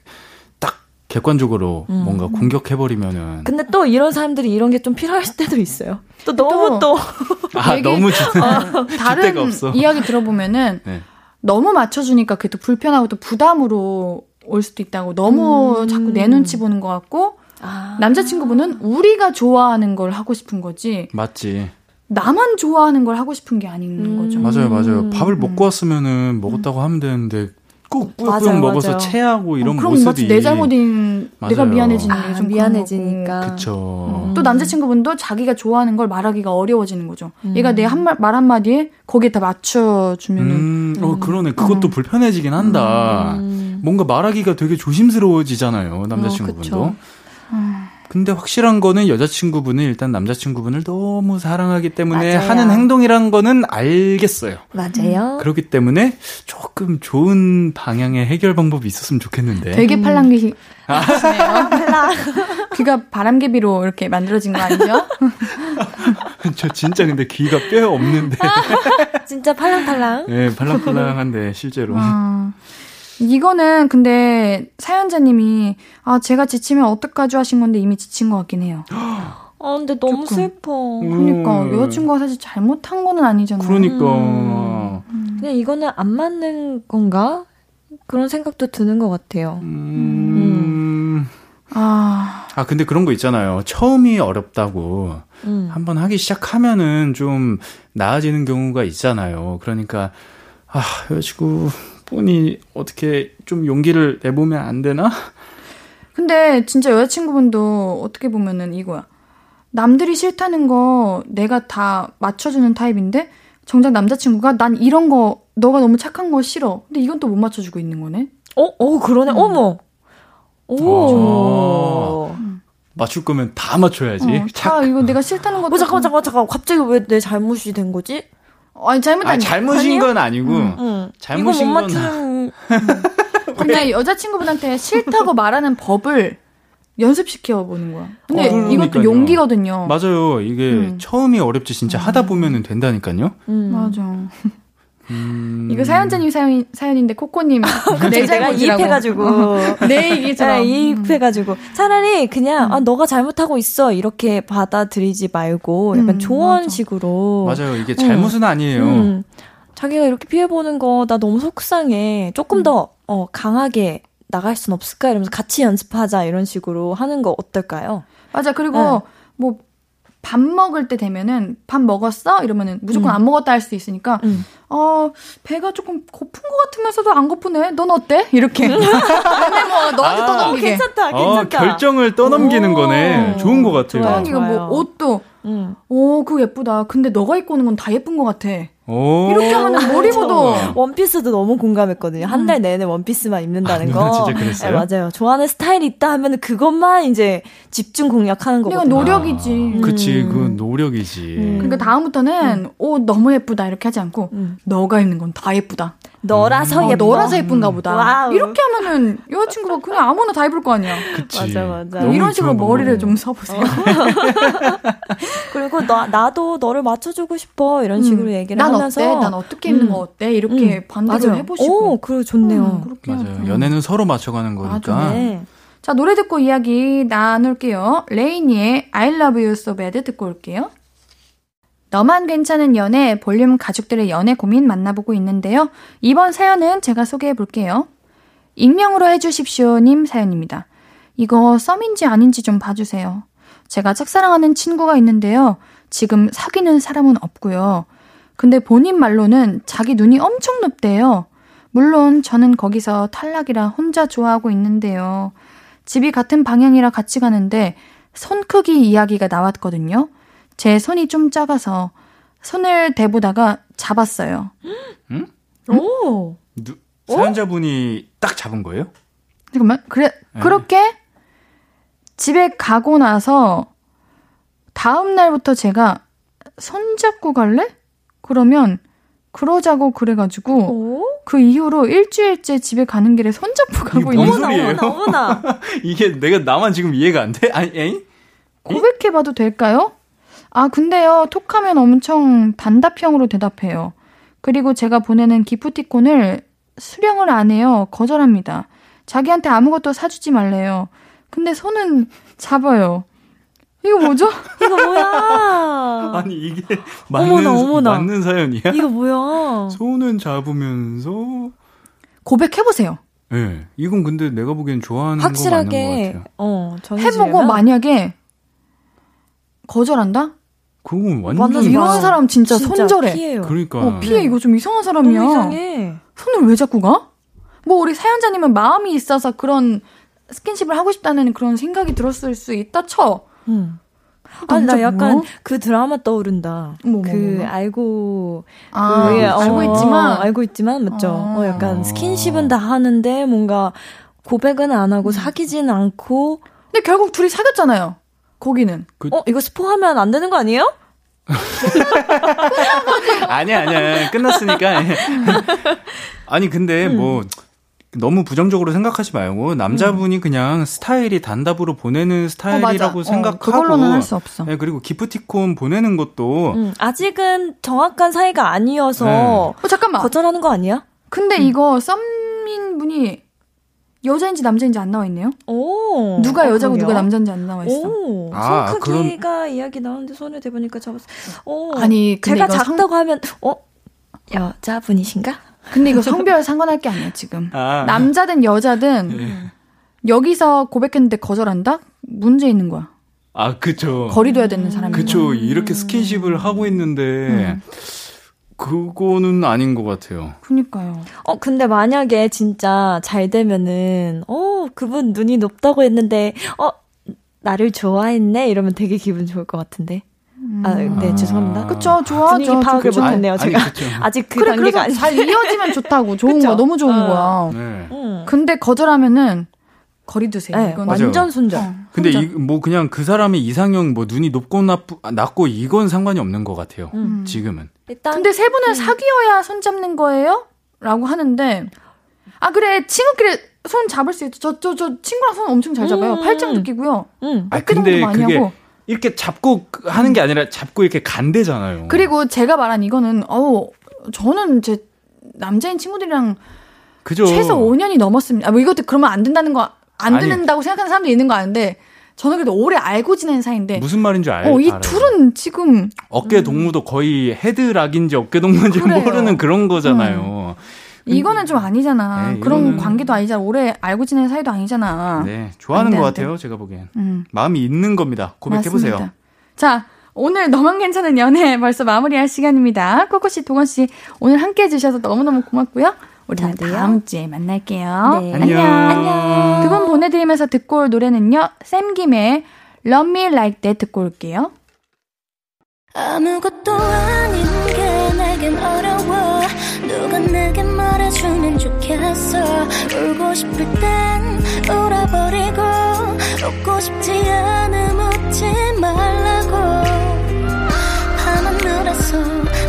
객관적으로 음. 뭔가 공격해버리면은 근데 또 이런 사람들이 이런 게 좀 필요할 때도 있어요. 또 너무 또, 아 얘기- 너무 주, 어, 다른. 이야기 들어보면은 네. 너무 맞춰주니까 그게 또 불편하고 또 부담으로 올 수도 있다고 너무 음. 자꾸 내 눈치 보는 것 같고 아. 남자친구분은 우리가 좋아하는 걸 하고 싶은 거지 맞지. 나만 좋아하는 걸 하고 싶은 게 아닌 음. 거죠. 맞아요, 맞아요. 밥을 음. 먹고 왔으면은 먹었다고 하면 되는데 꼭 맞아요, 뿌역뿌역 먹어서 맞아요. 체하고 이런 어, 그럼 모습이 마치 내 잘못인 내가 맞아요. 미안해지는 아, 게좀 미안해지니까. 그쵸. 음. 또 남자친구분도 자기가 좋아하는 걸 말하기가 어려워지는 거죠. 음. 얘가 내 한말말 한마디에 거기에 다 맞춰주면은 음, 어, 그러네. 그것도 음. 불편해지긴 한다. 음. 뭔가 말하기가 되게 조심스러워지잖아요, 남자친구분도. 어. 근데 확실한 거는 여자친구분은 일단 남자친구분을 너무 사랑하기 때문에 맞아요. 하는 행동이란 거는 알겠어요. 맞아요. 그렇기 때문에 조금 좋은 방향의 해결 방법이 있었으면 좋겠는데. 되게 팔랑귀 하시네요. 귀가 바람개비로 이렇게 만들어진 거 아니죠? 저 진짜 근데 귀가 뼈 없는데. 진짜 팔랑팔랑. 네, 발랑발랑한데 실제로. 아, 이거는 근데 사연자님이 아 제가 지치면 어떡하죠 하신 건데 이미 지친 것 같긴 해요. 아, 근데 너무 조금. 슬퍼. 그러니까 음. 여자친구가 사실 잘못한 거는 아니잖아요. 그러니까. 그냥 이거는 안 맞는 건가? 그런 생각도 드는 것 같아요. 음. 아 아, 근데 그런 거 있잖아요. 처음이 어렵다고. 음. 한번 하기 시작하면은 좀 나아지는 경우가 있잖아요. 그러니까, 아, 여자친구 분이 어떻게 좀 용기를 내보면 안 되나? 근데 진짜 여자친구분도 어떻게 보면은 이거야. 남들이 싫다는 거 내가 다 맞춰주는 타입인데 정작 남자친구가 난 이런 거 너가 너무 착한 거 싫어. 근데 이건 또 못 맞춰주고 있는 거네. 어, 어, 그러네. 음. 어머. 오. 맞출 거면 다 맞춰야지. 어, 다 이거 내가 싫다는 것도 어, 잠깐만, 잠깐만, 잠깐만. 갑자기 왜 내 잘못이 된 거지? 아니 잘못 아, 아니 잘못인 건 아니고. 응. 잘못인 이거 못 건- 맞추는. 근데 여자친구분한테 싫다고 말하는 법을 연습시켜 보는 거야. 근데 어, 이것도. 용기거든요. 맞아요. 이게 음. 처음이 어렵지 진짜 하다 보면은 된다니까요. 음. 맞아. 음. 이거 사연자님 사연, 사연인데 코코님 내 내가 잘못이라고. 이입해가지고. 내 얘기처럼. 네, 이입해가지고. 차라리 그냥, 아, 너가 잘못하고 있어. 이렇게 받아들이지 말고, 약간 음, 조언식으로. 맞아 요. 이게 잘못은 아니에요. 음, 자기가 이렇게 피해보는 거, 나 너무 속상해. 조금 더, 어, 강하게 나갈 순 없을까? 이러면서 같이 연습하자. 이런 식으로 하는 거 어떨까요? 맞아. 그리고 네. 뭐 밥 먹을 때 되면은 밥 먹었어? 이러면은 무조건 음. 안 먹었다 할 수 있으니까 음. 어 배가 조금 고픈 것 같으면서도 안 고프네. 넌 어때? 이렇게. 근데 뭐 너한테 아. 떠넘기게. 괜찮다, 어, 괜찮다. 결정을 떠넘기는 오. 거네. 좋은 것 같아요. 떠넘기고 뭐. 옷도 음. 오 그거 예쁘다. 근데 너가 입고 오는 건 다 예쁜 것 같아. 오. 이렇게 하면 뭘 입어도 원피스도 너무 공감했거든요. 한 달 내내 원피스만 입는다는 아, 거. 진짜 그랬어요? 네, 맞아요. 좋아하는 스타일이 있다 하면 그것만 이제 집중 공략하는 이건 거거든요. 노력이지. 아, 그치, 음. 그건 노력이지. 음. 그러니까 다음부터는 옷 너무 예쁘다 이렇게 하지 않고 음. 너가 입는 건 다 예쁘다. 너라서 어, 예뻐. 너라서 예쁜가 보다. Wow. 이렇게 하면은 여자친구가 그냥 아무나 다 입을 거 아니야. 그치. 맞아, 맞아. 이런 식으로 머리를. 좀 써보세요. 그리고 나, 나도 너를 맞춰주고 싶어. 이런 식으로 얘기를 난 하면서. 어때? 난 어떻게 입는 음. 거 어때? 이렇게 음. 반대로. 해보시고. 오, 그래, 좋네요. 음, 그렇게 맞아요. 연애는 서로 맞춰가는 거니까. 맞아, 네. 자, 노래 듣고 이야기 나눌게요. 레이니의 I love you so bad 듣고 올게요. 너만 괜찮은 연애 볼륨 가족들의 연애 고민 만나보고 있는데요. 이번 사연은 제가 소개해 볼게요. 익명으로 해주십시오 님 사연입니다. 이거 썸인지 아닌지 좀 봐주세요. 제가 짝사랑하는 친구가 있는데요. 지금 사귀는 사람은 없고요. 근데 본인 말로는 자기 눈이 엄청 높대요. 물론 저는 거기서 탈락이라 혼자 좋아하고 있는데요. 집이 같은 방향이라 같이 가는데 손 크기 이야기가 나왔거든요. 제 손이 좀 작아서 손을 대보다가 잡았어요. 오. 누, 사연자분이 딱 잡은 거예요? 잠깐만. 그래 네. 그렇게 집에 가고 나서 다음 날부터 제가 손 잡고 갈래? 그러면 그러자고 그래가지고 오? 그 이후로 일주일째 집에 가는 길에 손 잡고 가고 이게 있는 소리예요? 어머나, 어머나. 이게 내가 나만 지금 이해가 안 돼? 아니, 에이? 고백해봐도 될까요? 아, 근데요, 톡하면 엄청 단답형으로 대답해요. 그리고 제가 보내는 기프티콘을 수령을 안 해요. 거절합니다. 자기한테 아무것도 사주지 말래요. 근데 손은 잡아요. 이거 뭐죠? 이거 뭐야? 아니 이게 맞는 어머나, 어머나. 맞는 사연이야? 이거 뭐야? 손은 잡으면서 고백해 보세요. 예. 네, 이건 근데 내가 보기엔 좋아하는 확실하게 거 맞는 것 같아요. 어 해보고 만약에 거절한다? 그건 완전 완전 이런 맞아. 사람 진짜, 진짜 손절해. 피해요. 그러니까 어, 피해 이거 좀 이상한 사람이야. 이상해. 손을 왜 잡고 가? 뭐 우리 사연자님은 마음이 있어서 그런 스킨십을 하고 싶다는 그런 생각이 들었을 수 있다 쳐. 응. 아니 나 약간? 그 드라마 떠오른다. 뭐, 뭐, 그 뭐, 뭐. 알고 아, 그, 알고 어, 있지만 알고 있지만 맞죠. 어. 어, 약간 어. 스킨십은 다 하는데 뭔가 고백은 안 하고 사귀지는 않고 근데 결국 둘이 사귀었잖아요. 거기는. 어 이거 스포하면 안 되는 거 아니에요? 아니야 아니야 끝났으니까 아니 근데 음. 뭐 너무 부정적으로 생각하지 말고 남자분이 그냥 스타일이 단답으로 보내는 스타일이라고 어, 생각하고 그걸로는 할 수 없어. 네, 그리고 기프티콘 보내는 것도 음, 아직은 정확한 사이가 아니어서 네. 어, 잠깐만. 거절하는 거 아니야? 근데 이거 썸민 분이 여자인지 남자인지 안 나와 있네요. 오 누가 어, 여자고 누가 그러게요. 남자인지 안 나와 있어. 오, 아, 손 크기가 이야기 나오는데 손을 대보니까 잡았어. 오, 아니, 근데 제가 이거 성- 작다고 하면 어 여자분이신가? 근데 이거 성별 상관할 게 아니야 지금. 아. 남자든 여자든 네. 여기서 고백했는데 거절한다? 문제 있는 거야. 아 그쵸 거리 둬야 되는 사람이. 그쵸 이렇게 스킨십을 하고 있는데 음. 그거는 아닌 것 같아요 그니까요. 어 근데 만약에 진짜 잘 되면은 어 그분 눈이 높다고 했는데 어 나를 좋아했네 이러면 되게 기분 좋을 것 같은데. 아, 네, 아. 죄송합니다. 그쵸, 좋아하죠. 분위기 파악을. 못했네요, 아니, 제가. 그쵸. 아직 그 그래, 단계가 그래서 아니. 잘 이어지면 좋다고. 좋은 그쵸? 거야. 너무 좋은 어. 거야. 네. 음. 근데 거절하면은 거리 두세요. 네. 완전 손절. 어, 근데. 이, 뭐 그냥 그 사람의 이상형 뭐 눈이 높고 나쁘, 아, 낮고 이건 상관이 없는 것 같아요. 음. 지금은. 일단 근데 세 분은 사귀어야 손 잡는 거예요? 라고 하는데 아 그래 친구끼리 손 잡을 수 있죠. 저저 저 친구랑 손 엄청 잘 잡아요. 음. 팔짱도 끼고요. 음. 아 근데 많이 그게 하고. 이렇게 잡고 하는 게 아니라 잡고 이렇게 간대잖아요. 그리고 제가 말한 이거는 어우 저는 제 남자인 친구들이랑 그죠. 최소 5년이 넘었습니다. 아, 뭐 이것도 그러면 안 된다는 거 안 아니. 된다고 생각하는 사람도 있는 거 아는데 저는 그래도 오래 알고 지낸 사이인데 무슨 말인지 알, 어, 이 알아요. 둘은 지금 어깨 동무도 거의 헤드락인지 어깨 동무인지 그래요. 모르는 그런 거잖아요. 이거는 좀 아니잖아. 네, 그런 이거는- 관계도 아니잖아. 오래 알고 지낸 사이도 아니잖아. 네, 좋아하는 안 돼, 것 안. 같아요. 제가 보기엔 음. 마음이 있는 겁니다. 고백해 보세요. 자, 오늘 너만 괜찮은 연애 벌써 마무리할 시간입니다. 코코 씨, 도건 씨, 오늘 함께 해주셔서 너무너무 고맙고요. 우리는. 다음 주에 만날게요. 네. 안녕. 안녕. 두 분 보내드리면서 듣고 올 노래는요. 샘김의 Love Me Like That 듣고 올게요. 아무것도 아닌 게 내겐 어려워 누가 내게 말해주면 좋겠어 울고 싶을 땐 울어버리고 웃고 싶지 않음 웃지 말라고 밤하늘에서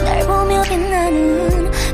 날 보며 빛나는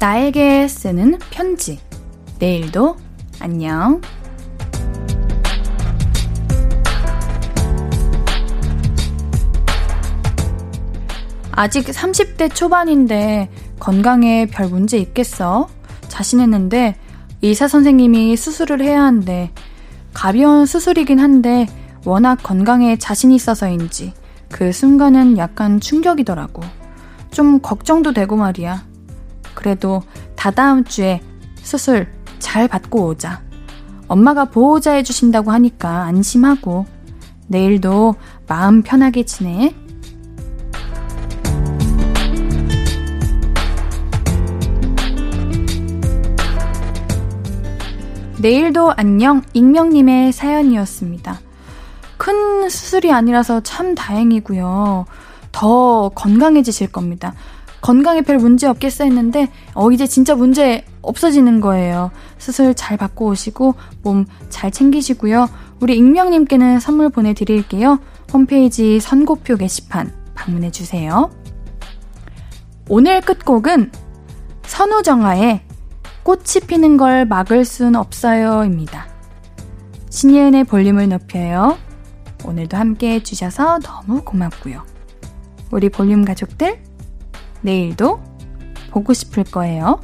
나에게 쓰는 편지. 내일도 안녕. 아직 30대 초반인데 건강에 별 문제 있겠어? 자신했는데 의사 선생님이 수술을 해야 한대. 가벼운 수술이긴 한데 워낙 건강에 자신 있어서인지 그 순간은 약간 충격이더라고. 좀 걱정도 되고 말이야. 그래도 다다음 주에 수술 잘 받고 오자. 엄마가 보호자 해 주신다고 하니까 안심하고. 내일도 마음 편하게 지내. 내일도 안녕 익명님의 사연이었습니다. 큰 수술이 아니라서 참 다행이고요. 더 건강해지실 겁니다. 건강에 별 문제 없겠어 했는데 어 이제 진짜 문제 없어지는 거예요. 수술 잘 받고 오시고 몸 잘 챙기시고요. 우리 익명님께는 선물 보내드릴게요. 홈페이지 선고표 게시판 방문해 주세요. 오늘 끝곡은 선우정아의 꽃이 피는 걸 막을 순 없어요입니다. 신예은의 볼륨을 높여요. 오늘도 함께 해주셔서 너무 고맙고요. 우리 볼륨 가족들, 내일도 보고 싶을 거예요.